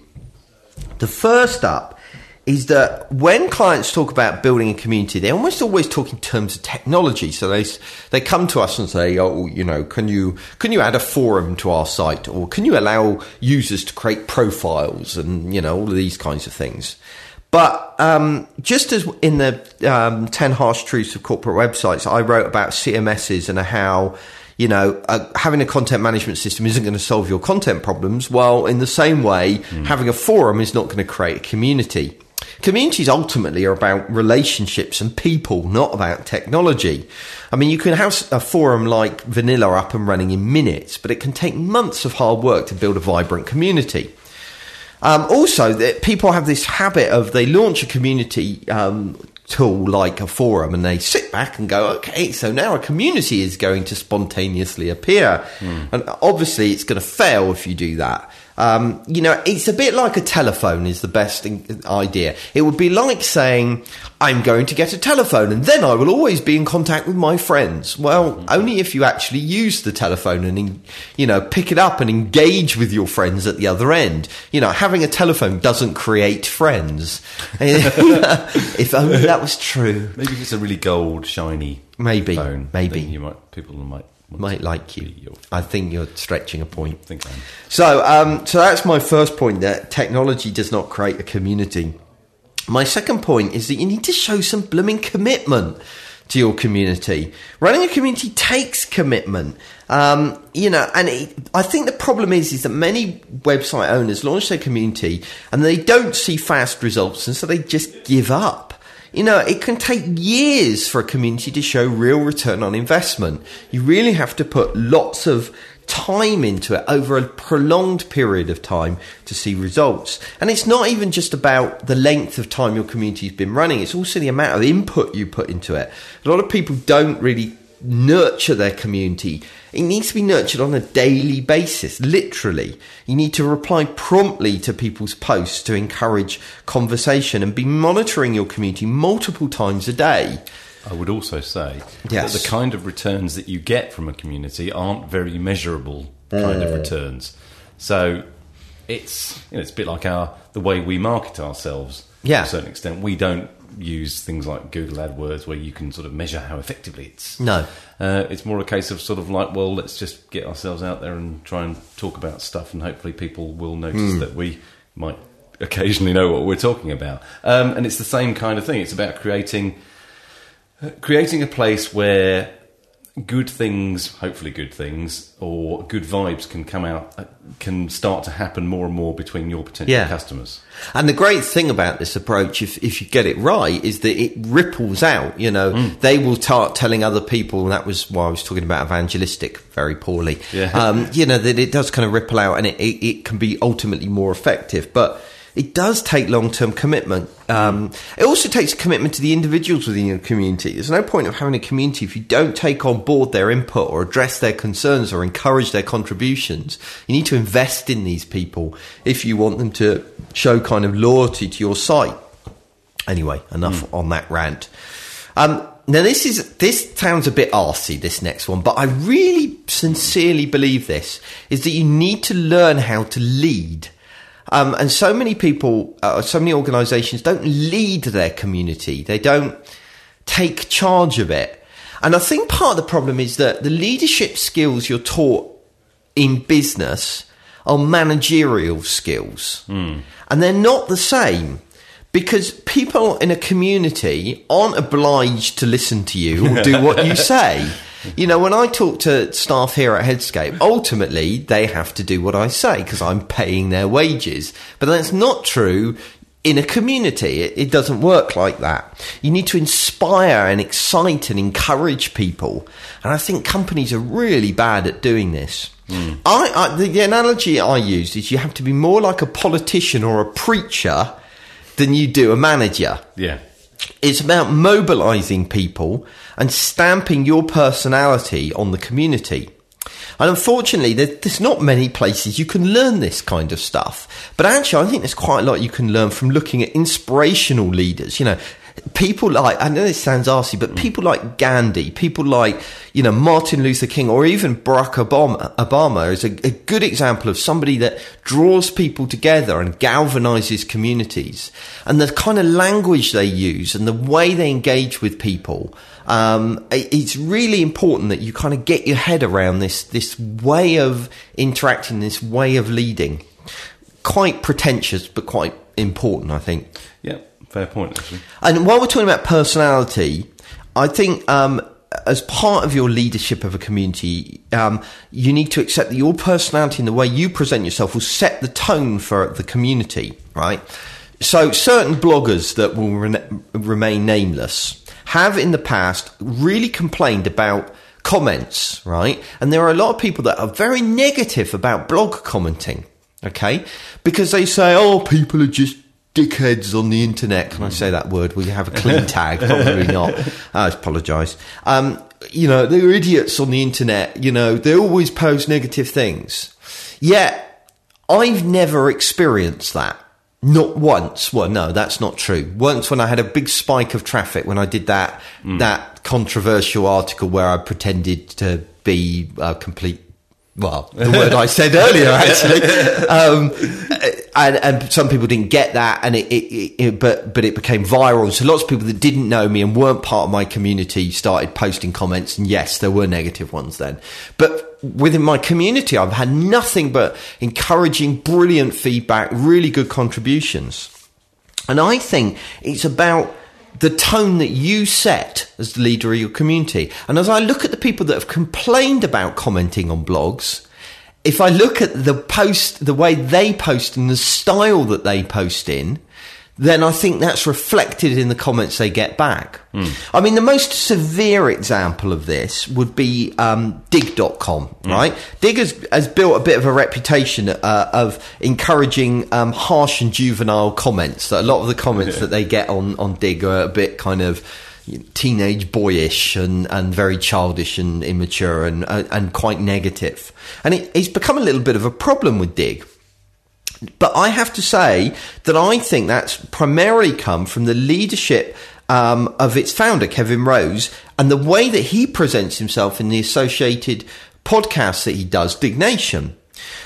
[SPEAKER 5] The first up is that when clients talk about building a community, they almost always talk in terms of technology. So they they come to us and say, "Oh, you know, can you can you add a forum to our site, or can you allow users to create profiles and you know all of these kinds of things." But um, just as in the um, ten harsh truths of corporate websites, I wrote about CMSs and how you know, uh, having a content management system isn't going to solve your content problems. Well, in the same way, having a forum is not going to create a community. Communities ultimately are about relationships and people, not about technology. I mean, you can have a forum like Vanilla up and running in minutes, but it can take months of hard work to build a vibrant community. Um, also, that people have this habit of they launch a community um, tool like a forum and they sit back and go, okay, so now a community is going to spontaneously appear. And obviously, it's going to fail if you do that. Um, you know, it's a bit like a telephone is the best idea. It would be like saying, I'm going to get a telephone and then I will always be in contact with my friends. Well, only if you actually use the telephone and, you know, pick it up and engage with your friends at the other end. You know, having a telephone doesn't create friends. *laughs* if only that was true.
[SPEAKER 1] Maybe if it's a really gold, shiny
[SPEAKER 5] Maybe,
[SPEAKER 1] phone,
[SPEAKER 5] maybe.
[SPEAKER 1] you might people might
[SPEAKER 5] Might like you. I think you're stretching a point.
[SPEAKER 1] think I'm-
[SPEAKER 5] So, um, so that's my first point that technology does not create a community. My second point is that you need to show some blooming commitment to your community. Running a community takes commitment. Um, you know, and it, I think the problem is, is that many website owners launch their community and they don't see fast results and so they just give up. You know, it can take years for a community to show real return on investment. You really have to put lots of time into it over a prolonged period of time to see results. And it's not even just about the length of time your community's been running, it's also the amount of input you put into it. A lot of people don't really nurture their community. It needs to be nurtured on a daily basis, literally. You need to reply promptly to people's posts to encourage conversation and be monitoring your community multiple times a day.
[SPEAKER 1] I would also say
[SPEAKER 5] Yes.
[SPEAKER 1] that the kind of returns that you get from a community aren't very measurable kind of mm. returns. So it's you know, it's a bit like our the way we market ourselves.
[SPEAKER 5] Yeah.
[SPEAKER 1] to a certain extent, we don't use things like Google AdWords where you can sort of measure how effectively it's.
[SPEAKER 5] No.
[SPEAKER 1] Uh, it's more a case of sort of like, well, let's just get ourselves out there and try and talk about stuff, and hopefully people will notice
[SPEAKER 5] Hmm.
[SPEAKER 1] that we might occasionally know what we're talking about. Um, and it's the same kind of thing. It's about creating creating a place where good things, hopefully good things, or good vibes can come out, uh, can start to happen more and more between your potential
[SPEAKER 5] Yeah.
[SPEAKER 1] customers.
[SPEAKER 5] And the great thing about this approach, if, if you get it right, is that it ripples out. You know,
[SPEAKER 1] Mm.
[SPEAKER 5] they will start telling other people, and that was why I was talking about evangelistic very poorly.
[SPEAKER 1] Yeah.
[SPEAKER 5] Um, you know, that it does kind of ripple out and it, it, it can be ultimately more effective. But it does take long term commitment. Um, it also takes commitment to the individuals within your community. There's no point of having a community if you don't take on board their input or address their concerns or encourage their contributions. You need to invest in these people if you want them to show kind of loyalty to your site. Anyway, enough on that rant. Um, now this is this sounds a bit arsey. This next one, but I really sincerely believe this is that you need to learn how to lead. Um, and so many people, uh, so many organisations don't lead their community. They don't take charge of it. And I think part of the problem is that the leadership skills you're taught in business are managerial skills. And they're not the same because people in a community aren't obliged to listen to you or do what you *laughs* say. You know, when I talk to staff here at Headscape, ultimately they have to do what I say because I'm paying their wages. But that's not true in a community. It, it doesn't work like that. You need to inspire and excite and encourage people. And I think companies are really bad at doing this. Hmm. I, I the, the analogy I use is you have to be more like a politician or a preacher than you do a manager.
[SPEAKER 1] Yeah.
[SPEAKER 5] It's about mobilizing people and stamping your personality on the community. And unfortunately, there's not many places you can learn this kind of stuff. But actually, I think there's quite a lot you can learn from looking at inspirational leaders. You know, people like, I know this sounds arsey, but people like Gandhi, people like, you know, Martin Luther King, or even Barack Obama, Obama is a, a good example of somebody that draws people together and galvanizes communities. And the kind of language they use and the way they engage with people, um, it- it's really important that you kind of get your head around this, this way of interacting, this way of leading. Quite pretentious, but quite important, I think.
[SPEAKER 1] Fair point, actually.
[SPEAKER 5] And while we're talking about personality, I think um, as part of your leadership of a community, um, you need to accept that your personality and the way you present yourself will set the tone for the community, right? So, certain bloggers that will re- remain nameless have in the past really complained about comments, right? And there are a lot of people that are very negative about blog commenting, okay? Because they say, oh, people are just dickheads on the internet. Can I say that word? Will you have a clean *laughs* tag? Probably not. I apologise. Um, you know, they're idiots on the internet. You know, they always post negative things. Yet, I've never experienced that. Not once. Well, no, that's not true. Once when I had a big spike of traffic when I did that that controversial article where I pretended to be a complete well, the word I said earlier, actually. *laughs* Um, and, and some people didn't get that, and it, it, it, but but it became viral. So lots of people that didn't know me and weren't part of my community started posting comments, and yes, there were negative ones then. But within my community, I've had nothing but encouraging, brilliant feedback, really good contributions. And I think it's about the tone that you set as the leader of your community. And as I look at the people that have complained about commenting on blogs, if I look at the post, the way they post and the style that they post in, then I think that's reflected in the comments they get back. I mean, the most severe example of this would be um, digg.com, right? Digg has, has built a bit of a reputation uh, of encouraging um, harsh and juvenile comments. A lot of the comments that they get on, on Digg are a bit kind of teenage boyish and, and very childish and immature and, and quite negative. And it, it's become a little bit of a problem with Digg. But I have to say that I think that's primarily come from the leadership um, of its founder, Kevin Rose, and the way that he presents himself in the associated podcasts that he does, Diggnation.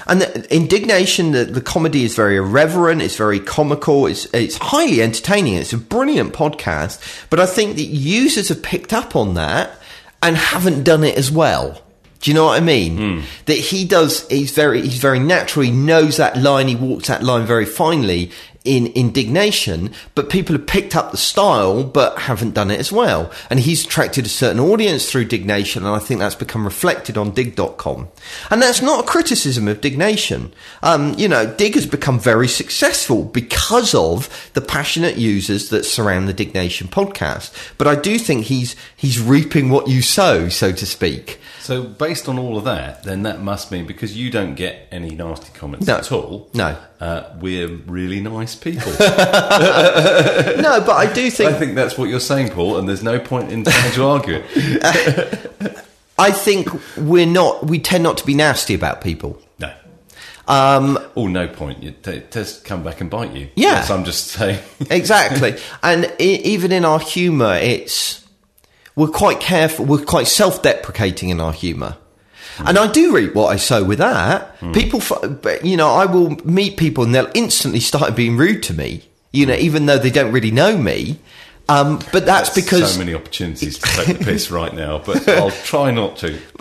[SPEAKER 5] And the, Indignation, the, the comedy is very irreverent, it's very comical, it's, it's highly entertaining, it's a brilliant podcast. But I think that users have picked up on that and haven't done it as well. Do you know what I mean? Hmm. That he does. He's very. He's very natural. He knows that line. He walks that line very finely in indignation. But people have picked up the style, but haven't done it as well. And he's attracted a certain audience through Diggnation, and I think that's become reflected on Digg.com. And that's not a criticism of Diggnation. Um, you know, Digg has become very successful because of the passionate users that surround the Diggnation podcast. But I do think he's he's reaping what you sow, so to speak.
[SPEAKER 1] So, based on all of that, then that must mean because you don't get any nasty comments
[SPEAKER 5] No.
[SPEAKER 1] at all.
[SPEAKER 5] No.
[SPEAKER 1] uh, we're really nice people. *laughs*
[SPEAKER 5] No, but I do think
[SPEAKER 1] I think that's what you're saying, Paul, and there's no point in trying to argue it. *laughs*
[SPEAKER 5] I think we're not. We tend not to be nasty about people.
[SPEAKER 1] No.
[SPEAKER 5] Um,
[SPEAKER 1] Oh, no point. It it does come back and bite you.
[SPEAKER 5] Yeah.
[SPEAKER 1] Yes, I'm just saying.
[SPEAKER 5] exactly, *laughs* and I- even in our humour, it's we're quite careful. We're quite self-deprecating in our humour. And I do reap what I sow with that. Hmm. People, you know, I will meet people and they'll instantly start being rude to me. You know, even though they don't really know me. Um, but that's because there's
[SPEAKER 1] so many opportunities to take the piss right now, but I'll try not to. *laughs*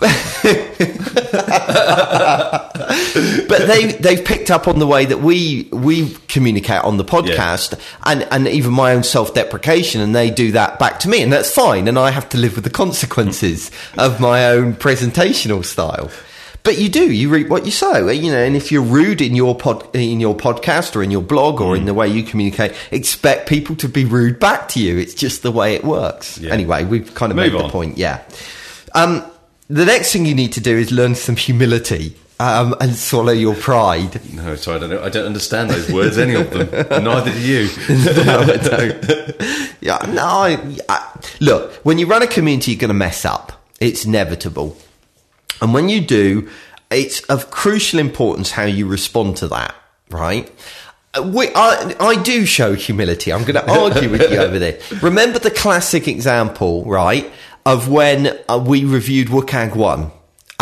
[SPEAKER 5] but they they've picked up on the way that we we communicate on the podcast and and even my own self-deprecation and they do that back to me and that's fine and I have to live with the consequences of my own presentational style but you do you reap what you sow you know and if you're rude in your pod in your podcast or in your blog or
[SPEAKER 1] Mm.
[SPEAKER 5] in the way you communicate expect people to be rude back to you it's just the way it works
[SPEAKER 1] Yeah.
[SPEAKER 5] anyway we've kind of
[SPEAKER 1] Move
[SPEAKER 5] made the point yeah um, the next thing you need to do is learn some humility um, and swallow your pride.
[SPEAKER 1] No, sorry, I don't, know. I don't understand those words, any of them. *laughs* Neither do you.
[SPEAKER 5] no, I don't. Yeah, no. I, I, look, when you run a community, you're going to mess up. It's inevitable, and when you do, it's of crucial importance how you respond to that. Right. Uh, We, I, I do show humility. I'm going *laughs* to argue with you over there. Remember the classic example, right, of when uh, we reviewed WCAG 1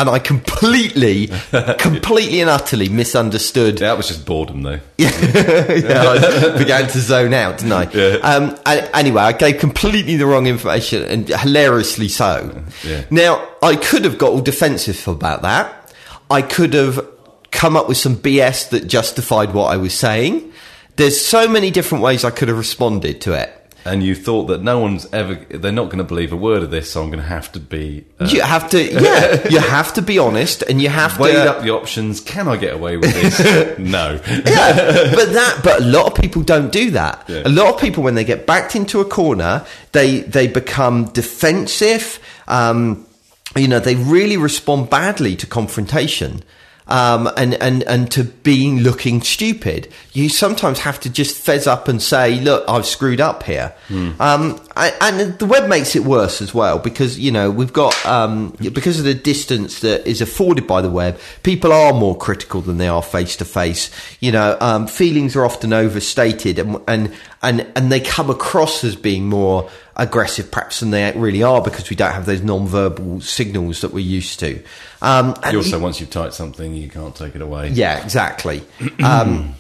[SPEAKER 5] and I completely, *laughs* completely and utterly misunderstood
[SPEAKER 1] That was just boredom, though. *laughs*
[SPEAKER 5] yeah, I *laughs* began to zone out, didn't I?
[SPEAKER 1] Yeah.
[SPEAKER 5] Um, and anyway, I gave completely the wrong information, and hilariously so.
[SPEAKER 1] Yeah.
[SPEAKER 5] Now, I could have got all defensive about that. I could have come up with some BS that justified what I was saying. There's so many different ways I could have responded to it.
[SPEAKER 1] And you thought that no one's ever, they're not going to believe a word of this, so I'm going to have to be. Uh,
[SPEAKER 5] You have to, *laughs* yeah, you have to be honest, and you have
[SPEAKER 1] Weighed
[SPEAKER 5] to
[SPEAKER 1] up the options. Can I get away with this? *laughs* no.
[SPEAKER 5] yeah, but that, but a lot of people don't do that.
[SPEAKER 1] Yeah.
[SPEAKER 5] A lot of people, when they get backed into a corner, they they become defensive. Um, you know, they really respond badly to confrontation. Um, and, and, and to being looking stupid. You sometimes have to just fez up and say, look, I've screwed up here. Um, I- and the web makes it worse as well because, you know, we've got, um, because of the distance that is afforded by the web, people are more critical than they are face to face. You know, um, feelings are often overstated and, and, and, and they come across as being more aggressive perhaps than they really are because we don't have those non-verbal signals that we're used to. Um, and
[SPEAKER 1] You also, once you've typed something, you can't take it away.
[SPEAKER 5] yeah, exactly. um,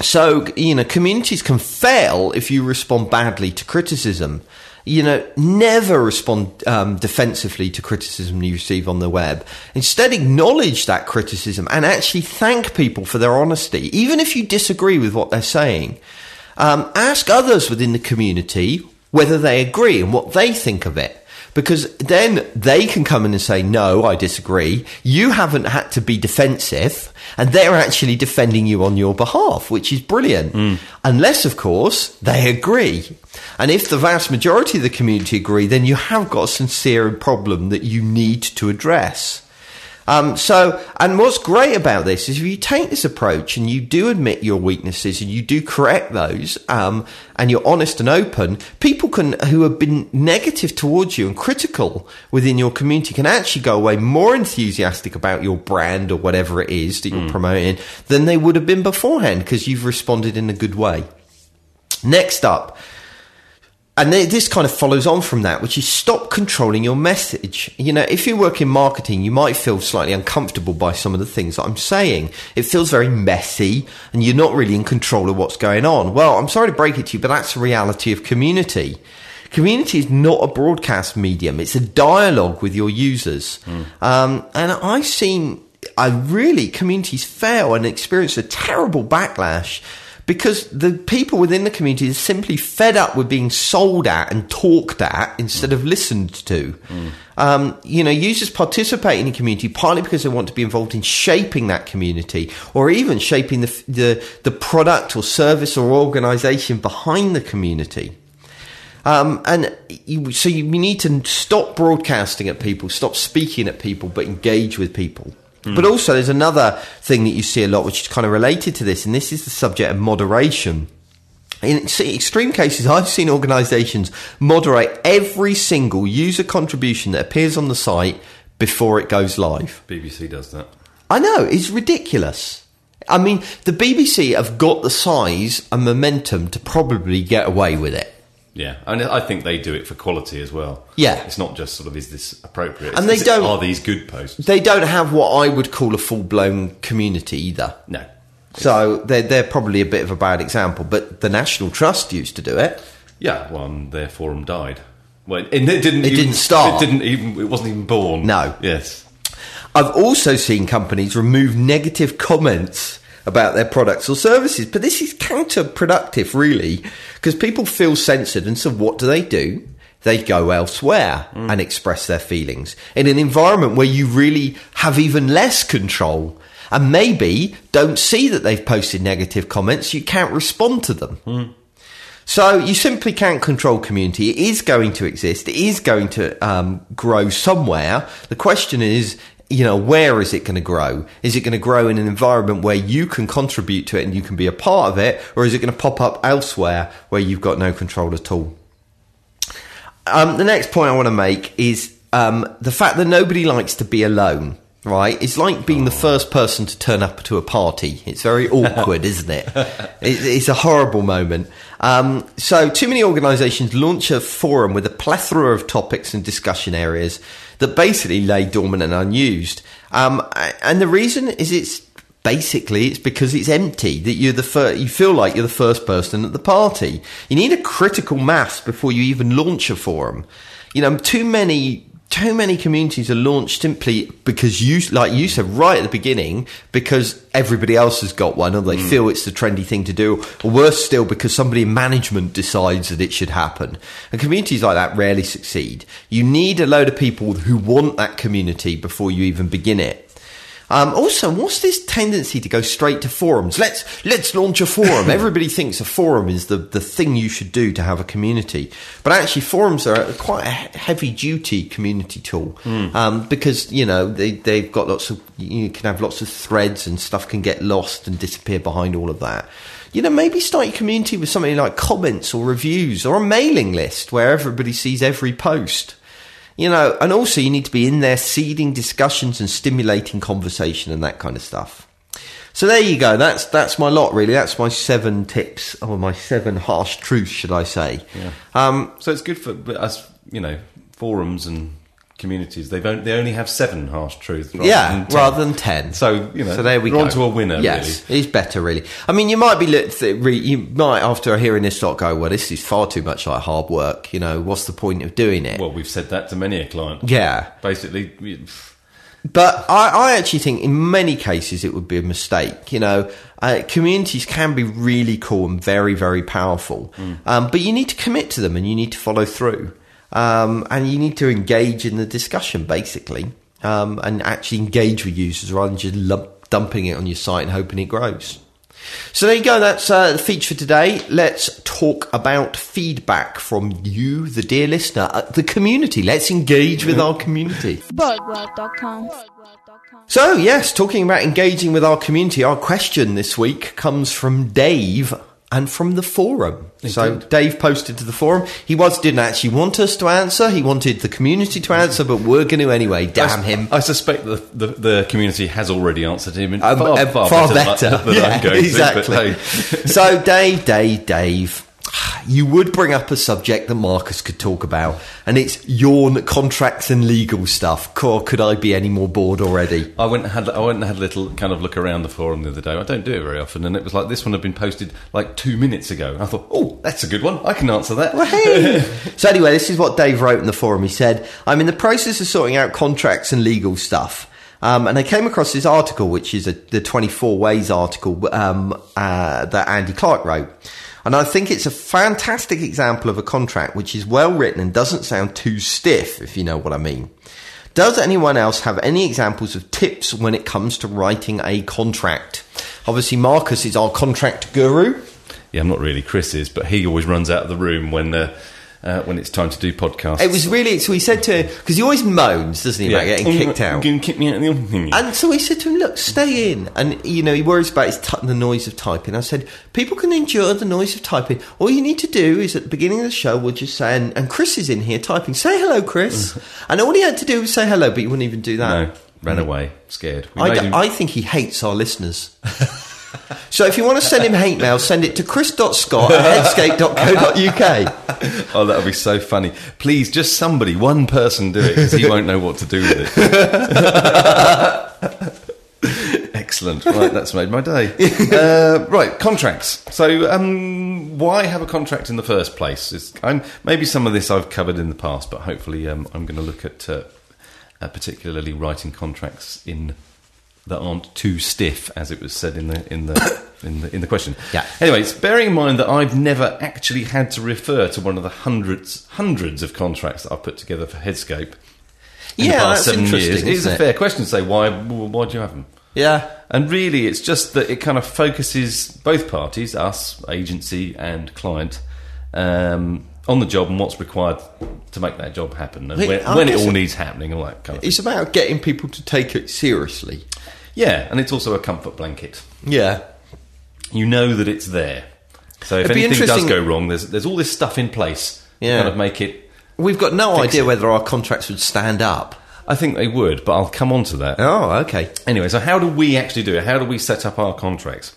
[SPEAKER 5] so, you know, communities can fail if you respond badly to criticism. You know, never respond um, defensively to criticism you receive on the web. Instead, acknowledge that criticism and actually thank people for their honesty, even if you disagree with what they're saying. Um, ask others within the community whether they agree and what they think of it. Because then they can come in and say, no, I disagree. You haven't had to be defensive and they're actually defending you on your behalf, which is brilliant. Mm. Unless, of course, they agree. And if the vast majority of the community agree, then you have got a sincere problem that you need to address. Um, so, and what's great about this is if you take this approach and you do admit your weaknesses and you do correct those, um, and you're honest and open, people can, who have been negative towards you and critical within your community can actually go away more enthusiastic about your brand or whatever it is that you're promoting than they would have been beforehand because you've responded in a good way. Next up, and th- this kind of follows on from that, which is stop controlling your message. You know, if you work in marketing, you might feel slightly uncomfortable by some of the things that I'm saying. It feels very messy and you're not really in control of what's going on. Well, I'm sorry to break it to you, but that's the reality of community. Community is not a broadcast medium. It's a dialogue with your users. Um, and I've seen, I really, communities fail and experience a terrible backlash because the people within the community are simply fed up with being sold at and talked at instead of listened to. Um, you know, users participate in the community partly because they want to be involved in shaping that community or even shaping the, the, the product or service or organization behind the community. Um, and you, so you, you need to stop broadcasting at people, stop speaking at people, but engage with people. Hmm. But also, there's another thing that you see a lot, which is kind of related to this, and this is the subject of moderation. In extreme cases, *laughs* I've seen organisations moderate every single user contribution that appears on the site before it goes live.
[SPEAKER 1] BBC does that.
[SPEAKER 5] I know, it's ridiculous. I mean, the BBC have got the size and momentum to probably get away with it.
[SPEAKER 1] Yeah, and I think they do it for quality as well.
[SPEAKER 5] Yeah.
[SPEAKER 1] it's not just sort of is this appropriate,
[SPEAKER 5] And
[SPEAKER 1] It's-
[SPEAKER 5] they don't-
[SPEAKER 1] Are these good posts?
[SPEAKER 5] They don't have what I would call a full blown community either.
[SPEAKER 1] No.
[SPEAKER 5] So they're, they're probably a bit of a bad example, but the National Trust used to do it.
[SPEAKER 1] Yeah, well, and their forum died. Well, and it didn't.
[SPEAKER 5] It
[SPEAKER 1] even,
[SPEAKER 5] didn't start.
[SPEAKER 1] It didn't even. It wasn't even born.
[SPEAKER 5] No.
[SPEAKER 1] Yes.
[SPEAKER 5] I've also seen companies remove negative comments about their products or services, but this is counterproductive, really, because people feel censored, and so what do they do? They go elsewhere and express their feelings in an environment where you really have even less control. And maybe don't see that they've posted negative comments, you can't respond to them. So you simply can't control community. It is going to exist. It is going to um, grow somewhere. The question is, you know, where is it going to grow? Is it going to grow in an environment where you can contribute to it and you can be a part of it, or is it going to pop up elsewhere where you've got no control at all? Um, the next point I want to make is um, the fact that nobody likes to be alone. Right, it's like being the first person to turn up to a party. It's very *laughs* awkward, isn't it? it? It's a horrible moment. Um, so, too many organisations launch a forum with a plethora of topics and discussion areas that basically lay dormant and unused. Um, and the reason is it's basically it's because it's empty that you're the fir- you feel like you're the first person at the party you need a critical mass before you even launch a forum you know too many too many communities are launched simply because you like you said right at the beginning because everybody else has got one or they hmm. feel it's the trendy thing to do or worse still because somebody in management decides that it should happen. And communities like that rarely succeed. You need a load of people who want that community before you even begin it Um, also, what's this tendency to go straight to forums? Let's let's launch a forum. *laughs* Everybody thinks a forum is the, the thing you should do to have a community, but actually, forums are quite a heavy duty community tool um, because you know they they've got lots of you can have lots of threads and stuff can get lost and disappear behind all of that. You know, maybe start your community with something like comments or reviews or a mailing list where everybody sees every post. You know, and also you need to be in there seeding discussions and stimulating conversation and that kind of stuff. So there you go. That's that's my lot really. That's my seven tips or my seven harsh truths, should I say?
[SPEAKER 1] Yeah.
[SPEAKER 5] Um,
[SPEAKER 1] So it's good for us, you know, forums and communities. They've only, they only have seven harsh truths. Rather
[SPEAKER 5] yeah,
[SPEAKER 1] than 10.
[SPEAKER 5] rather than ten.
[SPEAKER 1] So, you know,
[SPEAKER 5] so there we
[SPEAKER 1] we're
[SPEAKER 5] go.
[SPEAKER 1] on to a winner,
[SPEAKER 5] Yes, it's better really. I mean, you might be lit you might after hearing this lot go, well, this is far too much like hard work. You know, what's the point of doing it?
[SPEAKER 1] Well, we've said that to many a client.
[SPEAKER 5] yeah,
[SPEAKER 1] Basically, we-
[SPEAKER 5] But I, I actually think in many cases it would be a mistake. You know, uh, communities can be really cool and very, very powerful. Um, but you need to commit to them and you need to follow through. Um, and you need to engage in the discussion, basically, um, and actually engage with users rather than just lump, dumping it on your site and hoping it grows. So there you go. That's uh, the feature for today. Let's talk about feedback from you, the dear listener, uh, the community. Let's engage with our community. So, yes, talking about engaging with our community, our question this week comes from Dave and from the forum. So, Dave posted to the forum. He was didn't actually want us to answer. He wanted the community to answer, but we're going to anyway. Damn
[SPEAKER 1] I,
[SPEAKER 5] him.
[SPEAKER 1] I suspect the, the, the community has already answered him in
[SPEAKER 5] Um,
[SPEAKER 1] far,
[SPEAKER 5] uh,
[SPEAKER 1] far,
[SPEAKER 5] far
[SPEAKER 1] better,
[SPEAKER 5] better.
[SPEAKER 1] than, *laughs*
[SPEAKER 5] Yeah, exactly.
[SPEAKER 1] to. Hey,
[SPEAKER 5] so, Dave, Dave, Dave, you would bring up a subject that Marcus could talk about, and it's yawn contracts and legal stuff. Or could I be any more bored already?
[SPEAKER 1] I went and had I went and had a little kind of look around the forum the other day. I don't do it very often, and it was like this one had been posted like two minutes ago. I thought, oh, that's a good one. I can answer that.
[SPEAKER 5] Hey. *laughs* so anyway, this is what Dave wrote in the forum. He said, "I'm in the process of sorting out contracts and legal stuff." Um, and I came across this article, which is a, the 24 Ways article um, uh, that Andy Clarke wrote. And I think it's a fantastic example of a contract which is well written and doesn't sound too stiff, if you know what I mean. Does anyone else have any examples of tips when it comes to writing a contract? Obviously, Marcus is our contract guru.
[SPEAKER 1] Yeah, I'm not really Chris's, but he always runs out of the room when uh, uh, when it's time to do podcasts.
[SPEAKER 5] It was really, so he said to him, because he always moans, doesn't he, about getting kicked out.
[SPEAKER 1] Going to kick me out of the office.
[SPEAKER 5] And so he said to him, "Look, stay in." And you know, he worries about his t- the noise of typing. I said, "People can endure the noise of typing. All you need to do is at the beginning of the show, we'll just say, and, and Chris is in here typing. Say hello, Chris." *laughs* and all he had to do was say hello, but he wouldn't even do that.
[SPEAKER 1] No, ran away, scared. We
[SPEAKER 5] I,
[SPEAKER 1] made
[SPEAKER 5] d-
[SPEAKER 1] him-
[SPEAKER 5] I think he hates our listeners. *laughs* so if you want to send him hate mail, send it to chris.scott at headscape.co.uk.
[SPEAKER 1] Oh, that'll be so funny. Please, just somebody, one person do it because he won't know what to do with it. *laughs* Excellent. Right, that's made my day. Uh, right, contracts. So, um, why have a contract in the first place? Maybe some of this I've covered in the past, but hopefully um, I'm going to look at uh, uh, particularly writing contracts in that aren't too stiff, as it was said in the in the *coughs* in the in the question.
[SPEAKER 5] Yeah.
[SPEAKER 1] Anyways, bearing in mind that I've never actually had to refer to one of the hundreds hundreds of contracts that I've put together for Headscape. In
[SPEAKER 5] Yeah, that's
[SPEAKER 1] seven
[SPEAKER 5] interesting,
[SPEAKER 1] years, it is
[SPEAKER 5] isn't
[SPEAKER 1] a fair question to say why why do you have them?
[SPEAKER 5] Yeah.
[SPEAKER 1] And really, it's just that it kind of focuses both parties, us, agency, and client, um, on the job and what's required to make that job happen, and when, when it all needs happening, and all that kind of thing.
[SPEAKER 5] It's about getting people to take it seriously.
[SPEAKER 1] Yeah, and it's also a comfort blanket.
[SPEAKER 5] Yeah.
[SPEAKER 1] You know that it's there. So if
[SPEAKER 5] It'd be
[SPEAKER 1] anything does
[SPEAKER 5] interesting-
[SPEAKER 1] go wrong, there's there's all this stuff in place
[SPEAKER 5] Yeah.
[SPEAKER 1] to kind of make it.
[SPEAKER 5] We've got no
[SPEAKER 1] Fix
[SPEAKER 5] idea
[SPEAKER 1] it.
[SPEAKER 5] whether our contracts would stand up.
[SPEAKER 1] I think they would, but I'll come on to that.
[SPEAKER 5] Oh, okay.
[SPEAKER 1] Anyway, so how do we actually do it? How do we set up our contracts?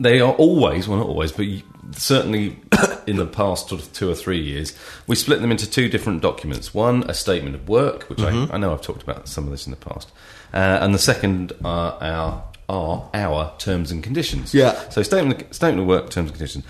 [SPEAKER 1] They are always, well, not always, but you- certainly *coughs* in the past sort of two or three years, we split them into two different documents. One, a statement of work, which I, mm-hmm. I know I've talked about some of this in the past, uh, and the second are our are our terms and conditions.
[SPEAKER 5] Yeah.
[SPEAKER 1] So statement statement of work, terms and conditions.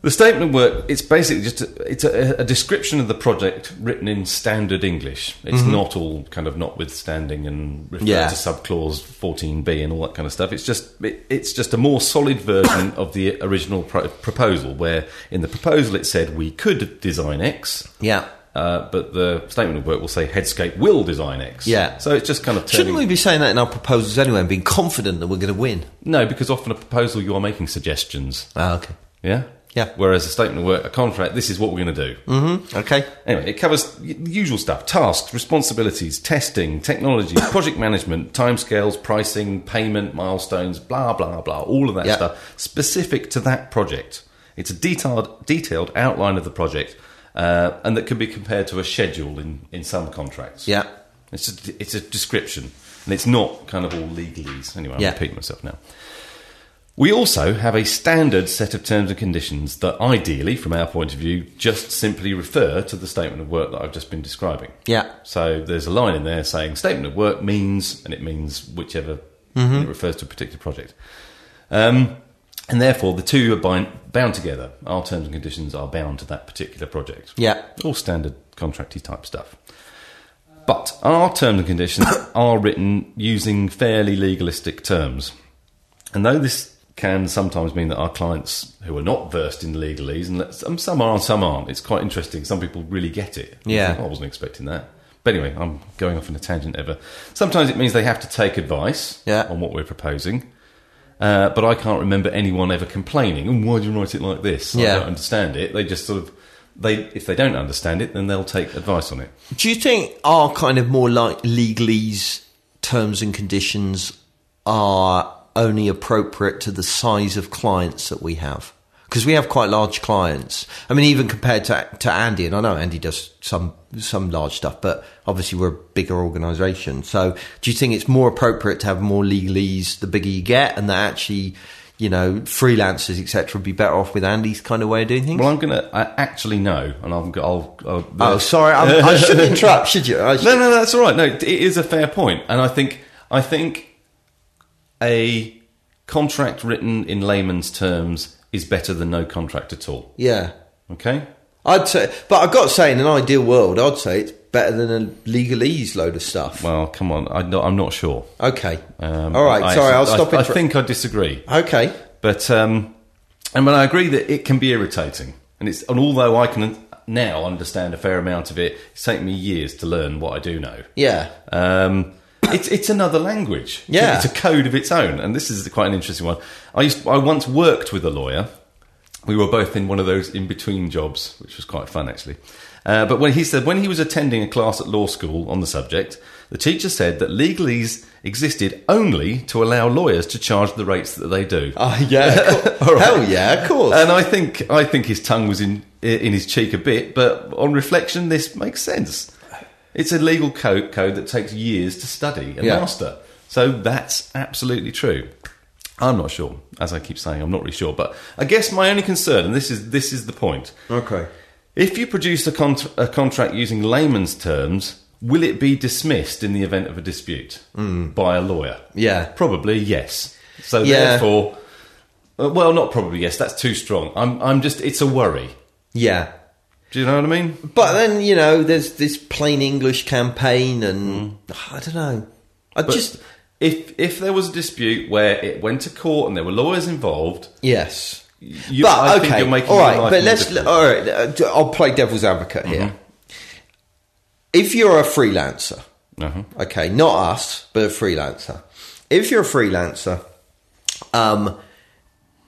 [SPEAKER 1] The statement of work, it's basically just a, it's a, a description of the project written in standard English. It's not all kind of notwithstanding and refer
[SPEAKER 5] Yeah.
[SPEAKER 1] to subclause 14b and all that kind of stuff. It's just it, it's just a more solid version *coughs* of the original pro- proposal, where in the proposal it said we could design X,
[SPEAKER 5] Yeah.
[SPEAKER 1] Uh, but the statement of work will say Headscape will design X.
[SPEAKER 5] Yeah.
[SPEAKER 1] So it's just kind of turning.
[SPEAKER 5] Shouldn't we be saying that in our proposals anyway and being confident that we're going to win?
[SPEAKER 1] No, because often a proposal you are making suggestions.
[SPEAKER 5] Ah, okay.
[SPEAKER 1] Yeah.
[SPEAKER 5] Yeah.
[SPEAKER 1] Whereas a statement of work, a contract, this is what we're going to do.
[SPEAKER 5] Mm-hmm. Okay.
[SPEAKER 1] Anyway, it covers the usual stuff: tasks, responsibilities, testing, technology, *coughs* project management, timescales, pricing, payment, milestones, blah blah blah. All of that
[SPEAKER 5] Yeah.
[SPEAKER 1] stuff specific to that project. It's a detailed, detailed outline of the project, uh, and that can be compared to a schedule in, in some contracts.
[SPEAKER 5] Yeah.
[SPEAKER 1] It's a, it's a description, and it's not kind of all legalese. Anyway, I'm
[SPEAKER 5] Yeah.
[SPEAKER 1] repeating myself now. We also have a standard set of terms and conditions that, ideally, from our point of view, just simply refer to the statement of work that I've just been describing.
[SPEAKER 5] Yeah.
[SPEAKER 1] So there's a line in there saying statement of work means, and it means whichever
[SPEAKER 5] Mm-hmm.
[SPEAKER 1] it refers to a particular project. Um, and therefore, the two are bind, bound together. Our terms and conditions are bound to that particular project.
[SPEAKER 5] Yeah.
[SPEAKER 1] All standard contracty type stuff. But our terms and conditions *coughs* are written using fairly legalistic terms. And though this can sometimes mean that our clients who are not versed in legalese, and some, some are and some aren't, it's quite interesting. Some people really get it.
[SPEAKER 5] Yeah.
[SPEAKER 1] think, "Oh, I wasn't expecting that. But anyway, I'm going off on a tangent ever. Sometimes it means they have to take advice
[SPEAKER 5] Yeah.
[SPEAKER 1] on what we're proposing. Uh, but I can't remember anyone ever complaining. And why do you write it like this?
[SPEAKER 5] Yeah.
[SPEAKER 1] I don't understand it. They just sort of they if they don't understand it, then they'll take advice on it.
[SPEAKER 5] Do you think our kind of more like legalese terms and conditions are only appropriate to the size of clients that we have? Because we have quite large clients. I mean, even compared to to Andy, and I know Andy does some some large stuff, but obviously we're a bigger organisation. So, do you think it's more appropriate to have more legalese the bigger you get, and that actually, you know, freelancers etc. would be better off with Andy's kind of way of doing things?
[SPEAKER 1] Well, I'm gonna I actually know, and I'll, I'll, I'll
[SPEAKER 5] oh, uh, sorry, I'm, I shouldn't *laughs* interrupt, should you? I should-
[SPEAKER 1] no, no, that's all right. No, it is a fair point, and I think I think a contract written in layman's terms is better than no contract at all.
[SPEAKER 5] Yeah.
[SPEAKER 1] Okay.
[SPEAKER 5] I'd say, but I've got to say, in an ideal world, I'd say it's better than a legalese load of stuff.
[SPEAKER 1] Well, come on, I, am not sure.
[SPEAKER 5] Okay.
[SPEAKER 1] Um,
[SPEAKER 5] All right.
[SPEAKER 1] I
[SPEAKER 5] sorry, I'll stop
[SPEAKER 1] I,
[SPEAKER 5] it.
[SPEAKER 1] I think I disagree,
[SPEAKER 5] Okay.
[SPEAKER 1] but um, and when I agree that it can be irritating, and it's and although I can now understand a fair amount of it, it's taken me years to learn what I do know.
[SPEAKER 5] Yeah.
[SPEAKER 1] Um, it's it's another language.
[SPEAKER 5] Yeah.
[SPEAKER 1] it's a code of its own, and this is quite an interesting one. I used I once worked with a lawyer. We were both in one of those in between jobs, which was quite fun actually. Uh, but when he said when he was attending a class at law school on the subject, the teacher said that legalese existed only to allow lawyers to charge the rates that they do.
[SPEAKER 5] Oh, yeah. course. *laughs* Hell yeah, of course.
[SPEAKER 1] And I think I think his tongue was in in his cheek a bit, but on reflection, this makes sense. It's a legal code code that takes years to study and
[SPEAKER 5] Yeah.
[SPEAKER 1] master, so that's absolutely true. I'm not sure, as I keep saying, I'm not really sure, but I guess my only concern, and this is this is the point,
[SPEAKER 5] okay.
[SPEAKER 1] if you produce a, contr a contract using layman's terms, will it be dismissed in the event of a dispute by a lawyer?
[SPEAKER 5] Yeah.
[SPEAKER 1] Probably yes. So
[SPEAKER 5] Yeah.
[SPEAKER 1] therefore, uh, well, not probably yes. That's too strong. I'm, I'm just. It's a worry.
[SPEAKER 5] Yeah.
[SPEAKER 1] Do you know what I mean?
[SPEAKER 5] But then, you know, there's this plain English campaign, and I don't know. I
[SPEAKER 1] Mm. But
[SPEAKER 5] just.
[SPEAKER 1] if if there was a dispute where it went to court and there were lawyers involved,
[SPEAKER 5] Yes.
[SPEAKER 1] you,
[SPEAKER 5] but
[SPEAKER 1] I
[SPEAKER 5] okay,
[SPEAKER 1] think you're making
[SPEAKER 5] all right. But let's
[SPEAKER 1] difficult.
[SPEAKER 5] all right. uh, I'll play devil's advocate here.
[SPEAKER 1] Mm-hmm.
[SPEAKER 5] If you're a freelancer,
[SPEAKER 1] Uh-huh.
[SPEAKER 5] okay, not us, but a freelancer. If you're a freelancer, um,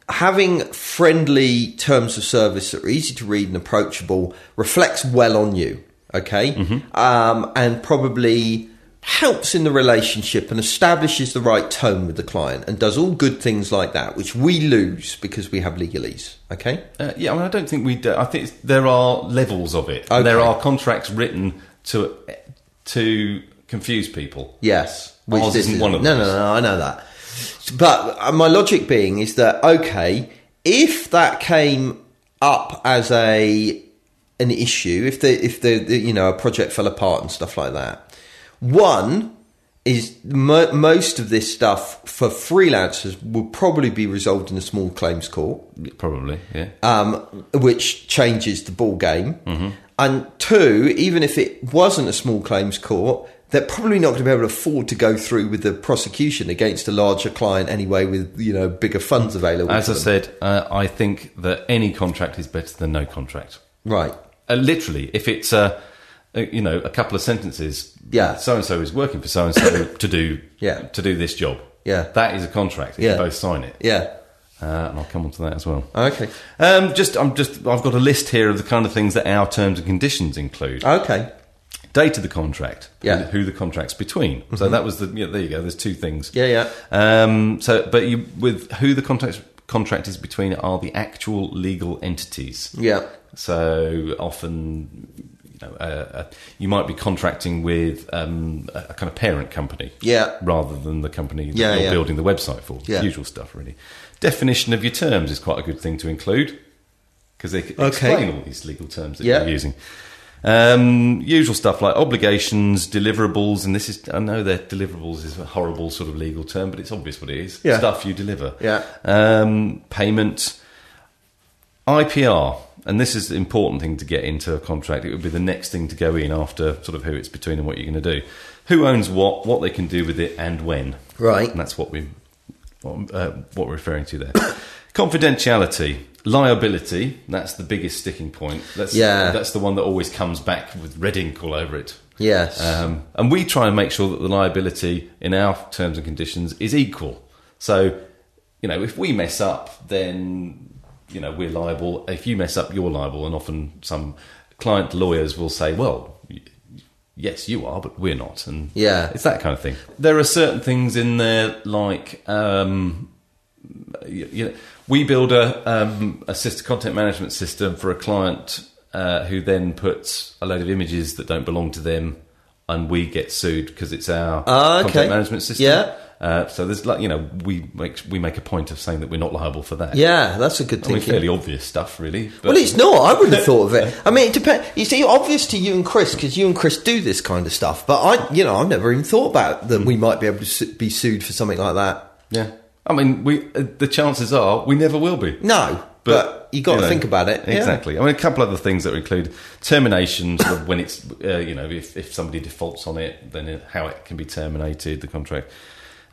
[SPEAKER 5] having friendly terms of service that are easy to read and approachable reflects well on you, okay,
[SPEAKER 1] Mm-hmm.
[SPEAKER 5] um, and probably helps in the relationship and establishes the right tone with the client and does all good things like that, which we lose because we have legalese, okay?
[SPEAKER 1] Uh, yeah, I mean, I don't think we. Do, I think there are levels of it.
[SPEAKER 5] Okay.
[SPEAKER 1] There are contracts written to to confuse people.
[SPEAKER 5] Yes,
[SPEAKER 1] Ours
[SPEAKER 5] this
[SPEAKER 1] isn't one of
[SPEAKER 5] them. no,
[SPEAKER 1] no,
[SPEAKER 5] no, I know that. But uh, my logic being is that okay, if that came up as a an issue, if the if the, the you know a project fell apart and stuff like that, one is mo- most of this stuff for freelancers will probably be resolved in a small claims court
[SPEAKER 1] Probably, yeah.
[SPEAKER 5] um, which changes the ball game.
[SPEAKER 1] Mm-hmm.
[SPEAKER 5] And two, even if it wasn't a small claims court, they're probably not going to be able to afford to go through with the prosecution against a larger client anyway, with you know bigger funds available.
[SPEAKER 1] As I
[SPEAKER 5] them.
[SPEAKER 1] said, uh, I think that any contract is better than no contract.
[SPEAKER 5] right?
[SPEAKER 1] Uh, literally, if it's a uh, you know, a couple of sentences.
[SPEAKER 5] Yeah.
[SPEAKER 1] So and so is working for so and so to do
[SPEAKER 5] Yeah.
[SPEAKER 1] to do this job.
[SPEAKER 5] Yeah.
[SPEAKER 1] That is a contract. You
[SPEAKER 5] Yeah.
[SPEAKER 1] both sign it.
[SPEAKER 5] Yeah.
[SPEAKER 1] Uh, and I'll come on to that as well.
[SPEAKER 5] Okay.
[SPEAKER 1] Um, just, I'm just, I've got a list here of the kind of things that our terms and conditions include.
[SPEAKER 5] Okay.
[SPEAKER 1] Date of the contract.
[SPEAKER 5] Yeah. Mm-hmm.
[SPEAKER 1] Who, who the contract's between. So that was the, yeah, there you go. There's two things.
[SPEAKER 5] Yeah, yeah.
[SPEAKER 1] Um, so, but you, with who the contract contract is between are the actual legal entities.
[SPEAKER 5] Yeah.
[SPEAKER 1] So often, you know, uh, uh, you might be contracting with um, a a kind of parent company,
[SPEAKER 5] Yeah.
[SPEAKER 1] rather than the company that
[SPEAKER 5] Yeah,
[SPEAKER 1] you're
[SPEAKER 5] yeah.
[SPEAKER 1] building the website for.
[SPEAKER 5] Yeah.
[SPEAKER 1] Usual stuff, really. Definition of your terms is quite a good thing to include because they c- explain all these legal terms that
[SPEAKER 5] Yeah.
[SPEAKER 1] you're using. Um, usual stuff like obligations, deliverables, and this is I know that deliverables is a horrible sort of legal term, but it's obvious what it is.
[SPEAKER 5] Yeah.
[SPEAKER 1] Stuff you deliver.
[SPEAKER 5] Yeah.
[SPEAKER 1] Um, payment, IPR, and this is the important thing to get into a contract. It would be the next thing to go in after sort of who it's between and what you're going to do. Who owns what, what they can do with it, and when.
[SPEAKER 5] Right.
[SPEAKER 1] And that's what we what, uh, what we're referring to there. Confidentiality, liability. That's the biggest sticking point. That's,
[SPEAKER 5] Yeah.
[SPEAKER 1] That's the one that always comes back with red ink all over it.
[SPEAKER 5] Yes.
[SPEAKER 1] Um, and we try and make sure that the liability in our terms and conditions is equal. So, you know, if we mess up, then, you know, we're liable. If you mess up, you're liable. And often some client lawyers will say, well, yes, you are, but we're not. And
[SPEAKER 5] Yeah.
[SPEAKER 1] it's that kind of thing. There are certain things in there like, um, you, you know, we build a, um, a system, content management system for a client uh, who then puts a load of images that don't belong to them, and we get sued because it's our
[SPEAKER 5] Ah, okay.
[SPEAKER 1] content management system.
[SPEAKER 5] Yeah.
[SPEAKER 1] Uh, so there's like you know we make we make a point of saying that we're not liable for that.
[SPEAKER 5] yeah, that's a good
[SPEAKER 1] I mean, fairly obvious stuff, really. But
[SPEAKER 5] Well, it's not. I wouldn't have thought of it. *laughs* I mean, it depends. You see, obvious to you and Chris because you and Chris do this kind of stuff. But I, you know, I've never even thought about that we might be able to be sued for something like that.
[SPEAKER 1] yeah. I mean, we uh, the chances are we never will be.
[SPEAKER 5] No, but, you got to
[SPEAKER 1] know,
[SPEAKER 5] think about it. Yeah.
[SPEAKER 1] Exactly. I mean, a couple other things that include termination, sort *coughs* of when it's, uh, you know, if, if somebody defaults on it, then how it can be terminated, the contract.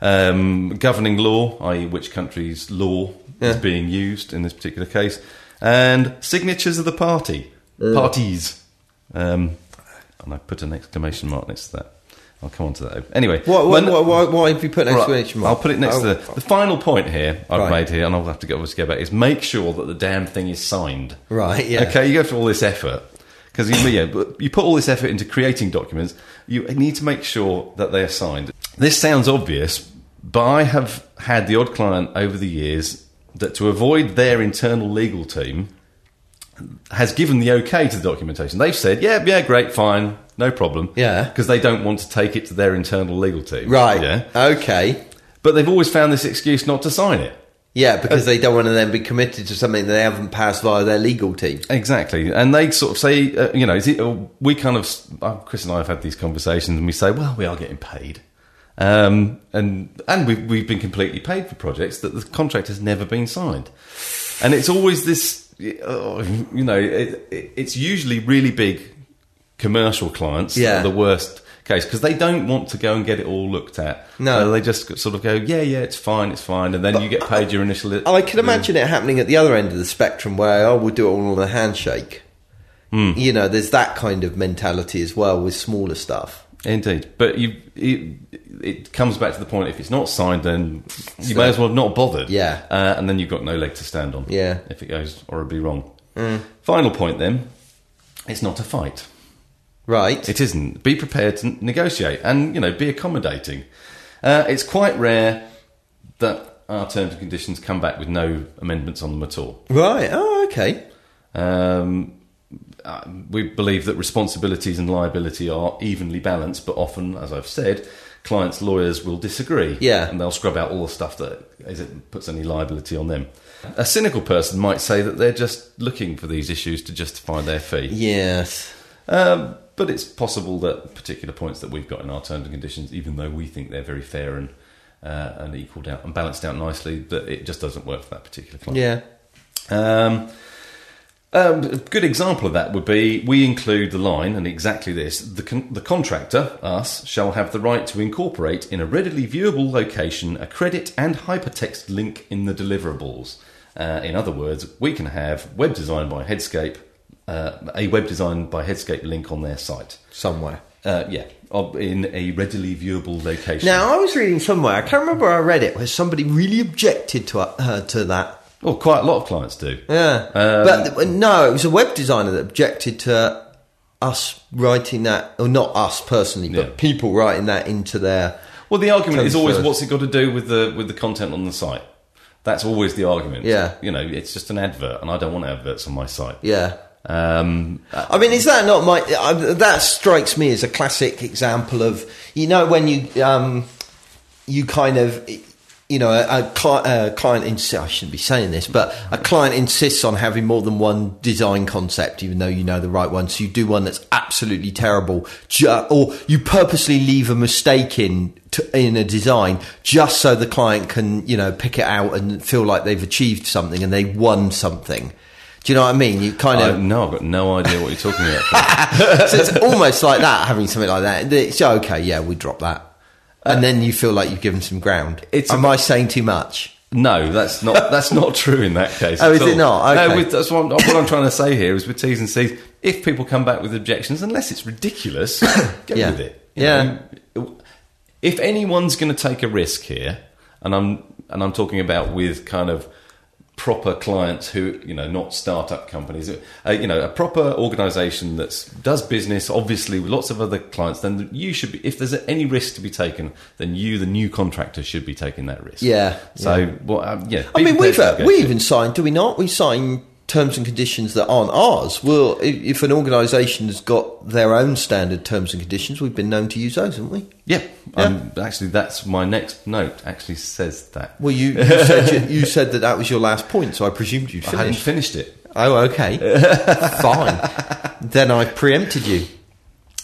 [SPEAKER 1] Um, governing law, i.e., which country's law is being used in this particular case. And signatures of the party, parties. Um, and I put an exclamation mark next to that. I'll come on to that. Anyway,
[SPEAKER 5] What, what,
[SPEAKER 1] when-
[SPEAKER 5] what, what, why have you put an
[SPEAKER 1] Right,
[SPEAKER 5] exclamation mark?
[SPEAKER 1] I'll put it next
[SPEAKER 5] Oh,
[SPEAKER 1] to the, the final point here I've
[SPEAKER 5] Right.
[SPEAKER 1] made here, and I'll have to go, obviously go back, is make sure that the damn thing is signed.
[SPEAKER 5] Right, yeah.
[SPEAKER 1] Okay, you go through all this effort. Because you, yeah, but you put all this effort into creating documents, you need to make sure that they are signed. This sounds obvious, but I have had the odd client over the years that to avoid their internal legal team has given the okay to the documentation. They've said, yeah, yeah, great, fine, no problem.
[SPEAKER 5] Yeah.
[SPEAKER 1] Because they don't want to take it to their internal legal team.
[SPEAKER 5] Right.
[SPEAKER 1] Yeah.
[SPEAKER 5] Okay.
[SPEAKER 1] But they've always found this excuse not to sign it.
[SPEAKER 5] Yeah, because they don't want to then be committed to something that they haven't passed via their legal team.
[SPEAKER 1] Exactly, and they sort of say, uh, you know, is it, uh, we kind of, uh, Chris and I have had these conversations, and we say, well, we are getting paid, um, and and we've we've been completely paid for projects that the contract has never been signed, and it's always this, uh, you know, it, it, it's usually really big commercial clients
[SPEAKER 5] Yeah.
[SPEAKER 1] are the worst case because they don't want to go and get it all looked at.
[SPEAKER 5] No.
[SPEAKER 1] Uh, they just sort of go, yeah, yeah, it's fine, it's fine, and then you get paid your initial.
[SPEAKER 5] I can imagine it happening at the other end of the spectrum where, oh, we'll do it all on a handshake.
[SPEAKER 1] Hmm.
[SPEAKER 5] You know, there's that kind of mentality as well with smaller stuff.
[SPEAKER 1] Indeed, but you, it, it comes back to the point: if it's not signed, then you may as well have not bothered.
[SPEAKER 5] Yeah.
[SPEAKER 1] uh, and then you've got no leg to stand on.
[SPEAKER 5] Yeah.
[SPEAKER 1] if it goes horribly wrong. Final point, then, it's not a fight.
[SPEAKER 5] Right.
[SPEAKER 1] It isn't. Be prepared to negotiate, and you know, be accommodating. Uh, it's quite rare that our terms and conditions come back with no amendments on them at all.
[SPEAKER 5] right. Oh, okay.
[SPEAKER 1] Um, uh, we believe that responsibilities and liability are evenly balanced, but often, as I've said, clients' lawyers will disagree.
[SPEAKER 5] Yeah.
[SPEAKER 1] And they'll scrub out all the stuff that is it puts any liability on them. A cynical person might say that they're just looking for these issues to justify their fee.
[SPEAKER 5] Yes.
[SPEAKER 1] Um, but it's possible that particular points that we've got in our terms and conditions, even though we think they're very fair and uh, and equaled out and balanced out nicely, that it just doesn't work for that particular client.
[SPEAKER 5] Yeah.
[SPEAKER 1] Um, um, a good example of that would be we include the line, and exactly this the, con- the contractor, us, shall have the right to incorporate in a readily viewable location a credit and hypertext link in the deliverables. Uh, in other words, we can have web design by Headscape, uh, a web design by Headscape link on their site.
[SPEAKER 5] somewhere.
[SPEAKER 1] Uh, yeah, in a readily viewable location.
[SPEAKER 5] Now, I was reading somewhere, I can't remember where I read it, where somebody really objected to uh, to that.
[SPEAKER 1] well, quite a lot of clients do.
[SPEAKER 5] Yeah.
[SPEAKER 1] Um,
[SPEAKER 5] but no, it was a web designer that objected to us writing that, or not us personally, but
[SPEAKER 1] Yeah.
[SPEAKER 5] people writing that into their.
[SPEAKER 1] Well, the argument is always what's it got to do with the with the content on the site. That's always the argument.
[SPEAKER 5] Yeah.
[SPEAKER 1] you know, it's just an advert, and I don't want adverts on my site.
[SPEAKER 5] Yeah.
[SPEAKER 1] Um,
[SPEAKER 5] I mean, is that not my? Uh, that strikes me as a classic example of you know when you um, you kind of you know a, a, cli- a client insists. I shouldn't be saying this, but a client insists on having more than one design concept, even though you know the right one. So you do one that's absolutely terrible, ju- or you purposely leave a mistake in to, in a design just so the client can you know pick it out and feel like they've achieved something and they won something. Do you know what I mean? You kind
[SPEAKER 1] I,
[SPEAKER 5] of
[SPEAKER 1] no, I've got no idea what you're talking about. *laughs*
[SPEAKER 5] so it's almost like that, having something like that. It's okay, yeah, we drop that. And then you feel like you've given some ground.
[SPEAKER 1] It's
[SPEAKER 5] Am
[SPEAKER 1] a-
[SPEAKER 5] I saying too much?
[SPEAKER 1] No, that's not that's not true in that case.
[SPEAKER 5] Oh, is it
[SPEAKER 1] all.
[SPEAKER 5] not?
[SPEAKER 1] No, with, that's what I'm, what I'm trying to say here is with T's and C's. If people come back with objections, unless it's ridiculous, *coughs* go
[SPEAKER 5] Yeah.
[SPEAKER 1] with it. you
[SPEAKER 5] Yeah.
[SPEAKER 1] know. If anyone's going to take a risk here, and I'm and I'm talking about with kind of proper clients who you know not startup companies uh, you know a proper organization that does business obviously with lots of other clients then you should be if there's any risk to be taken then you the new contractor should be taking that risk
[SPEAKER 5] Yeah,
[SPEAKER 1] so
[SPEAKER 5] yeah.
[SPEAKER 1] well um, yeah
[SPEAKER 5] I mean, we've uh, we even signed, do we not? We sign terms and conditions that aren't ours. Well, if, if an organisation has got their own standard terms and conditions, we've been known to use those, haven't we?
[SPEAKER 1] Yeah,
[SPEAKER 5] Yeah.
[SPEAKER 1] Um, actually, that's my next note. Actually, says that
[SPEAKER 5] Well, you, you said you, you said that that was your last point, so I presumed you'd *laughs*
[SPEAKER 1] I hadn't
[SPEAKER 5] finished.
[SPEAKER 1] finished it.
[SPEAKER 5] Oh, okay, *laughs* fine. Then I preempted you.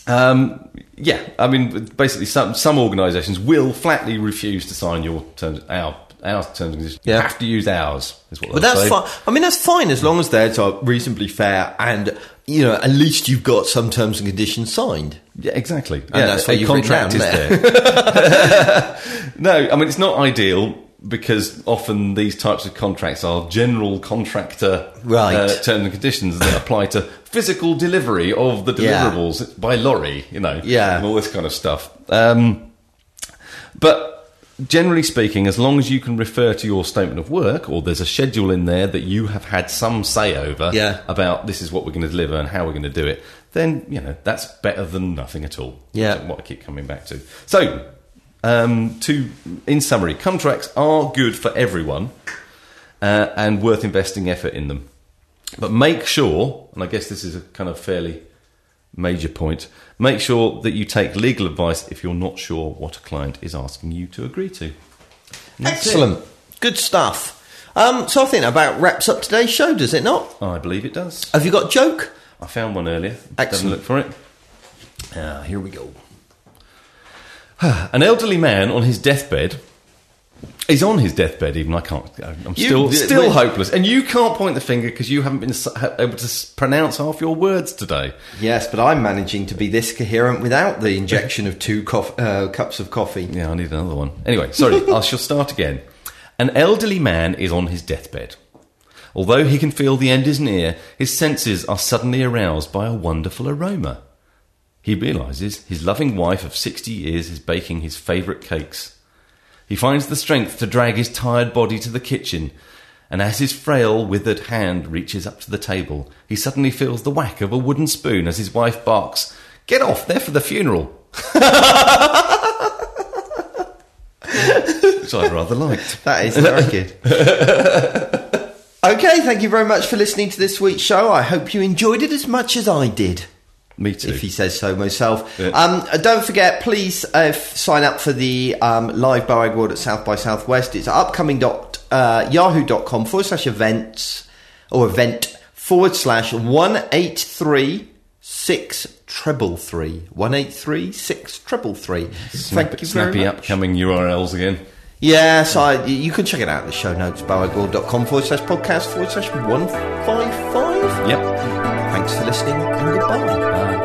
[SPEAKER 1] Um, yeah, I mean, basically, some some organisations will flatly refuse to sign your terms, our our terms and conditions.
[SPEAKER 5] Yeah.
[SPEAKER 1] You have to use ours. Is what
[SPEAKER 5] But that's
[SPEAKER 1] say.
[SPEAKER 5] fine. I mean, that's fine as long as theirs are reasonably fair and, you know, at least you've got some terms and conditions signed.
[SPEAKER 1] Yeah, exactly.
[SPEAKER 5] And
[SPEAKER 1] yeah,
[SPEAKER 5] that's what you've
[SPEAKER 1] contract is
[SPEAKER 5] there.
[SPEAKER 1] there. *laughs* no, I mean it's not ideal because often these types of contracts are general contractor
[SPEAKER 5] Right.
[SPEAKER 1] uh, terms and conditions that apply to physical delivery of the
[SPEAKER 5] Yeah.
[SPEAKER 1] deliverables by lorry, you know,
[SPEAKER 5] Yeah.
[SPEAKER 1] and all this kind of stuff. Um, but generally speaking, as long as you can refer to your statement of work or there's a schedule in there that you have had some say over
[SPEAKER 5] Yeah.
[SPEAKER 1] about this is what we're going to deliver and how we're going to do it, then you know that's better than nothing at all.
[SPEAKER 5] Yeah.
[SPEAKER 1] What I keep coming back to. So, um, to in summary, contracts are good for everyone uh, and worth investing effort in them. But make sure, and I guess this is a kind of fairly major point, make sure that you take legal advice if you're not sure what a client is asking you to agree to. That's it.
[SPEAKER 5] Excellent. Good stuff. Um, so I think that about wraps up today's show, does it not?
[SPEAKER 1] I believe it does.
[SPEAKER 5] Have you got a joke?
[SPEAKER 1] I found one earlier.
[SPEAKER 5] Excellent.
[SPEAKER 1] A look for it. Ah, here we go. *sighs* An elderly man on his deathbed. He's on his deathbed. Even I can't. I'm still
[SPEAKER 5] you-
[SPEAKER 1] still hopeless. And you can't point the finger because you haven't been able to pronounce half your words today.
[SPEAKER 5] Yes, but I'm managing to be this coherent without the injection of two uh, cups of coffee.
[SPEAKER 1] Yeah, I need another one. Anyway, sorry. *laughs* I shall start again. An elderly man is on his deathbed. Although he can feel the end is near, his senses are suddenly aroused by a wonderful aroma. He realizes his loving wife of 60 years is baking his favorite cakes. He finds the strength to drag his tired body to the kitchen, and as his frail, withered hand reaches up to the table, he suddenly feels the whack of a wooden spoon as his wife barks, Get off, they're for the funeral. *laughs* Which I rather liked.
[SPEAKER 5] That is very good. *laughs* okay, thank you very much for listening to this week's show. I hope you enjoyed it as much as I did.
[SPEAKER 1] Me too.
[SPEAKER 5] if he says so myself.
[SPEAKER 1] Yeah.
[SPEAKER 5] Um, don't forget, please uh, f- sign up for the um, live Boagworld at South by Southwest. It's upcoming dot uh, yahoo.com forward slash events or event forward slash one eight three six treble three one eight three six treble three. Thank you very
[SPEAKER 1] Snappy
[SPEAKER 5] much.
[SPEAKER 1] upcoming URLs again.
[SPEAKER 5] Yes, I, you can check it out in the show notes, boagworld.com forward slash podcast forward slash 155.
[SPEAKER 1] Yep.
[SPEAKER 5] Thanks for listening and goodbye. Bye.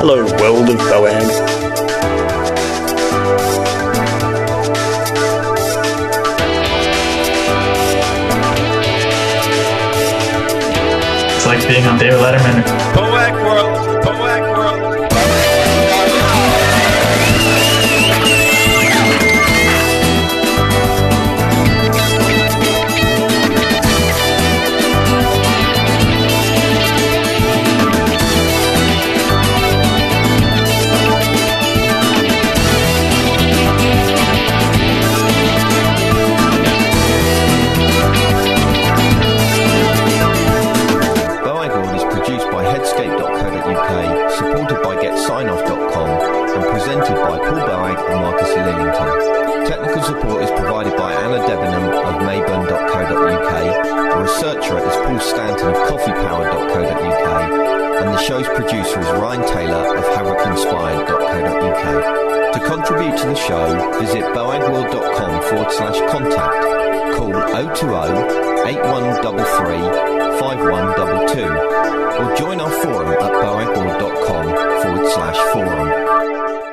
[SPEAKER 3] Hello, world of Boag.
[SPEAKER 5] It's like being on David Letterman
[SPEAKER 6] show, visit boagworld.com forward slash contact. Call 020 8133 5122 or join our forum at boagworld.com forward slash forum.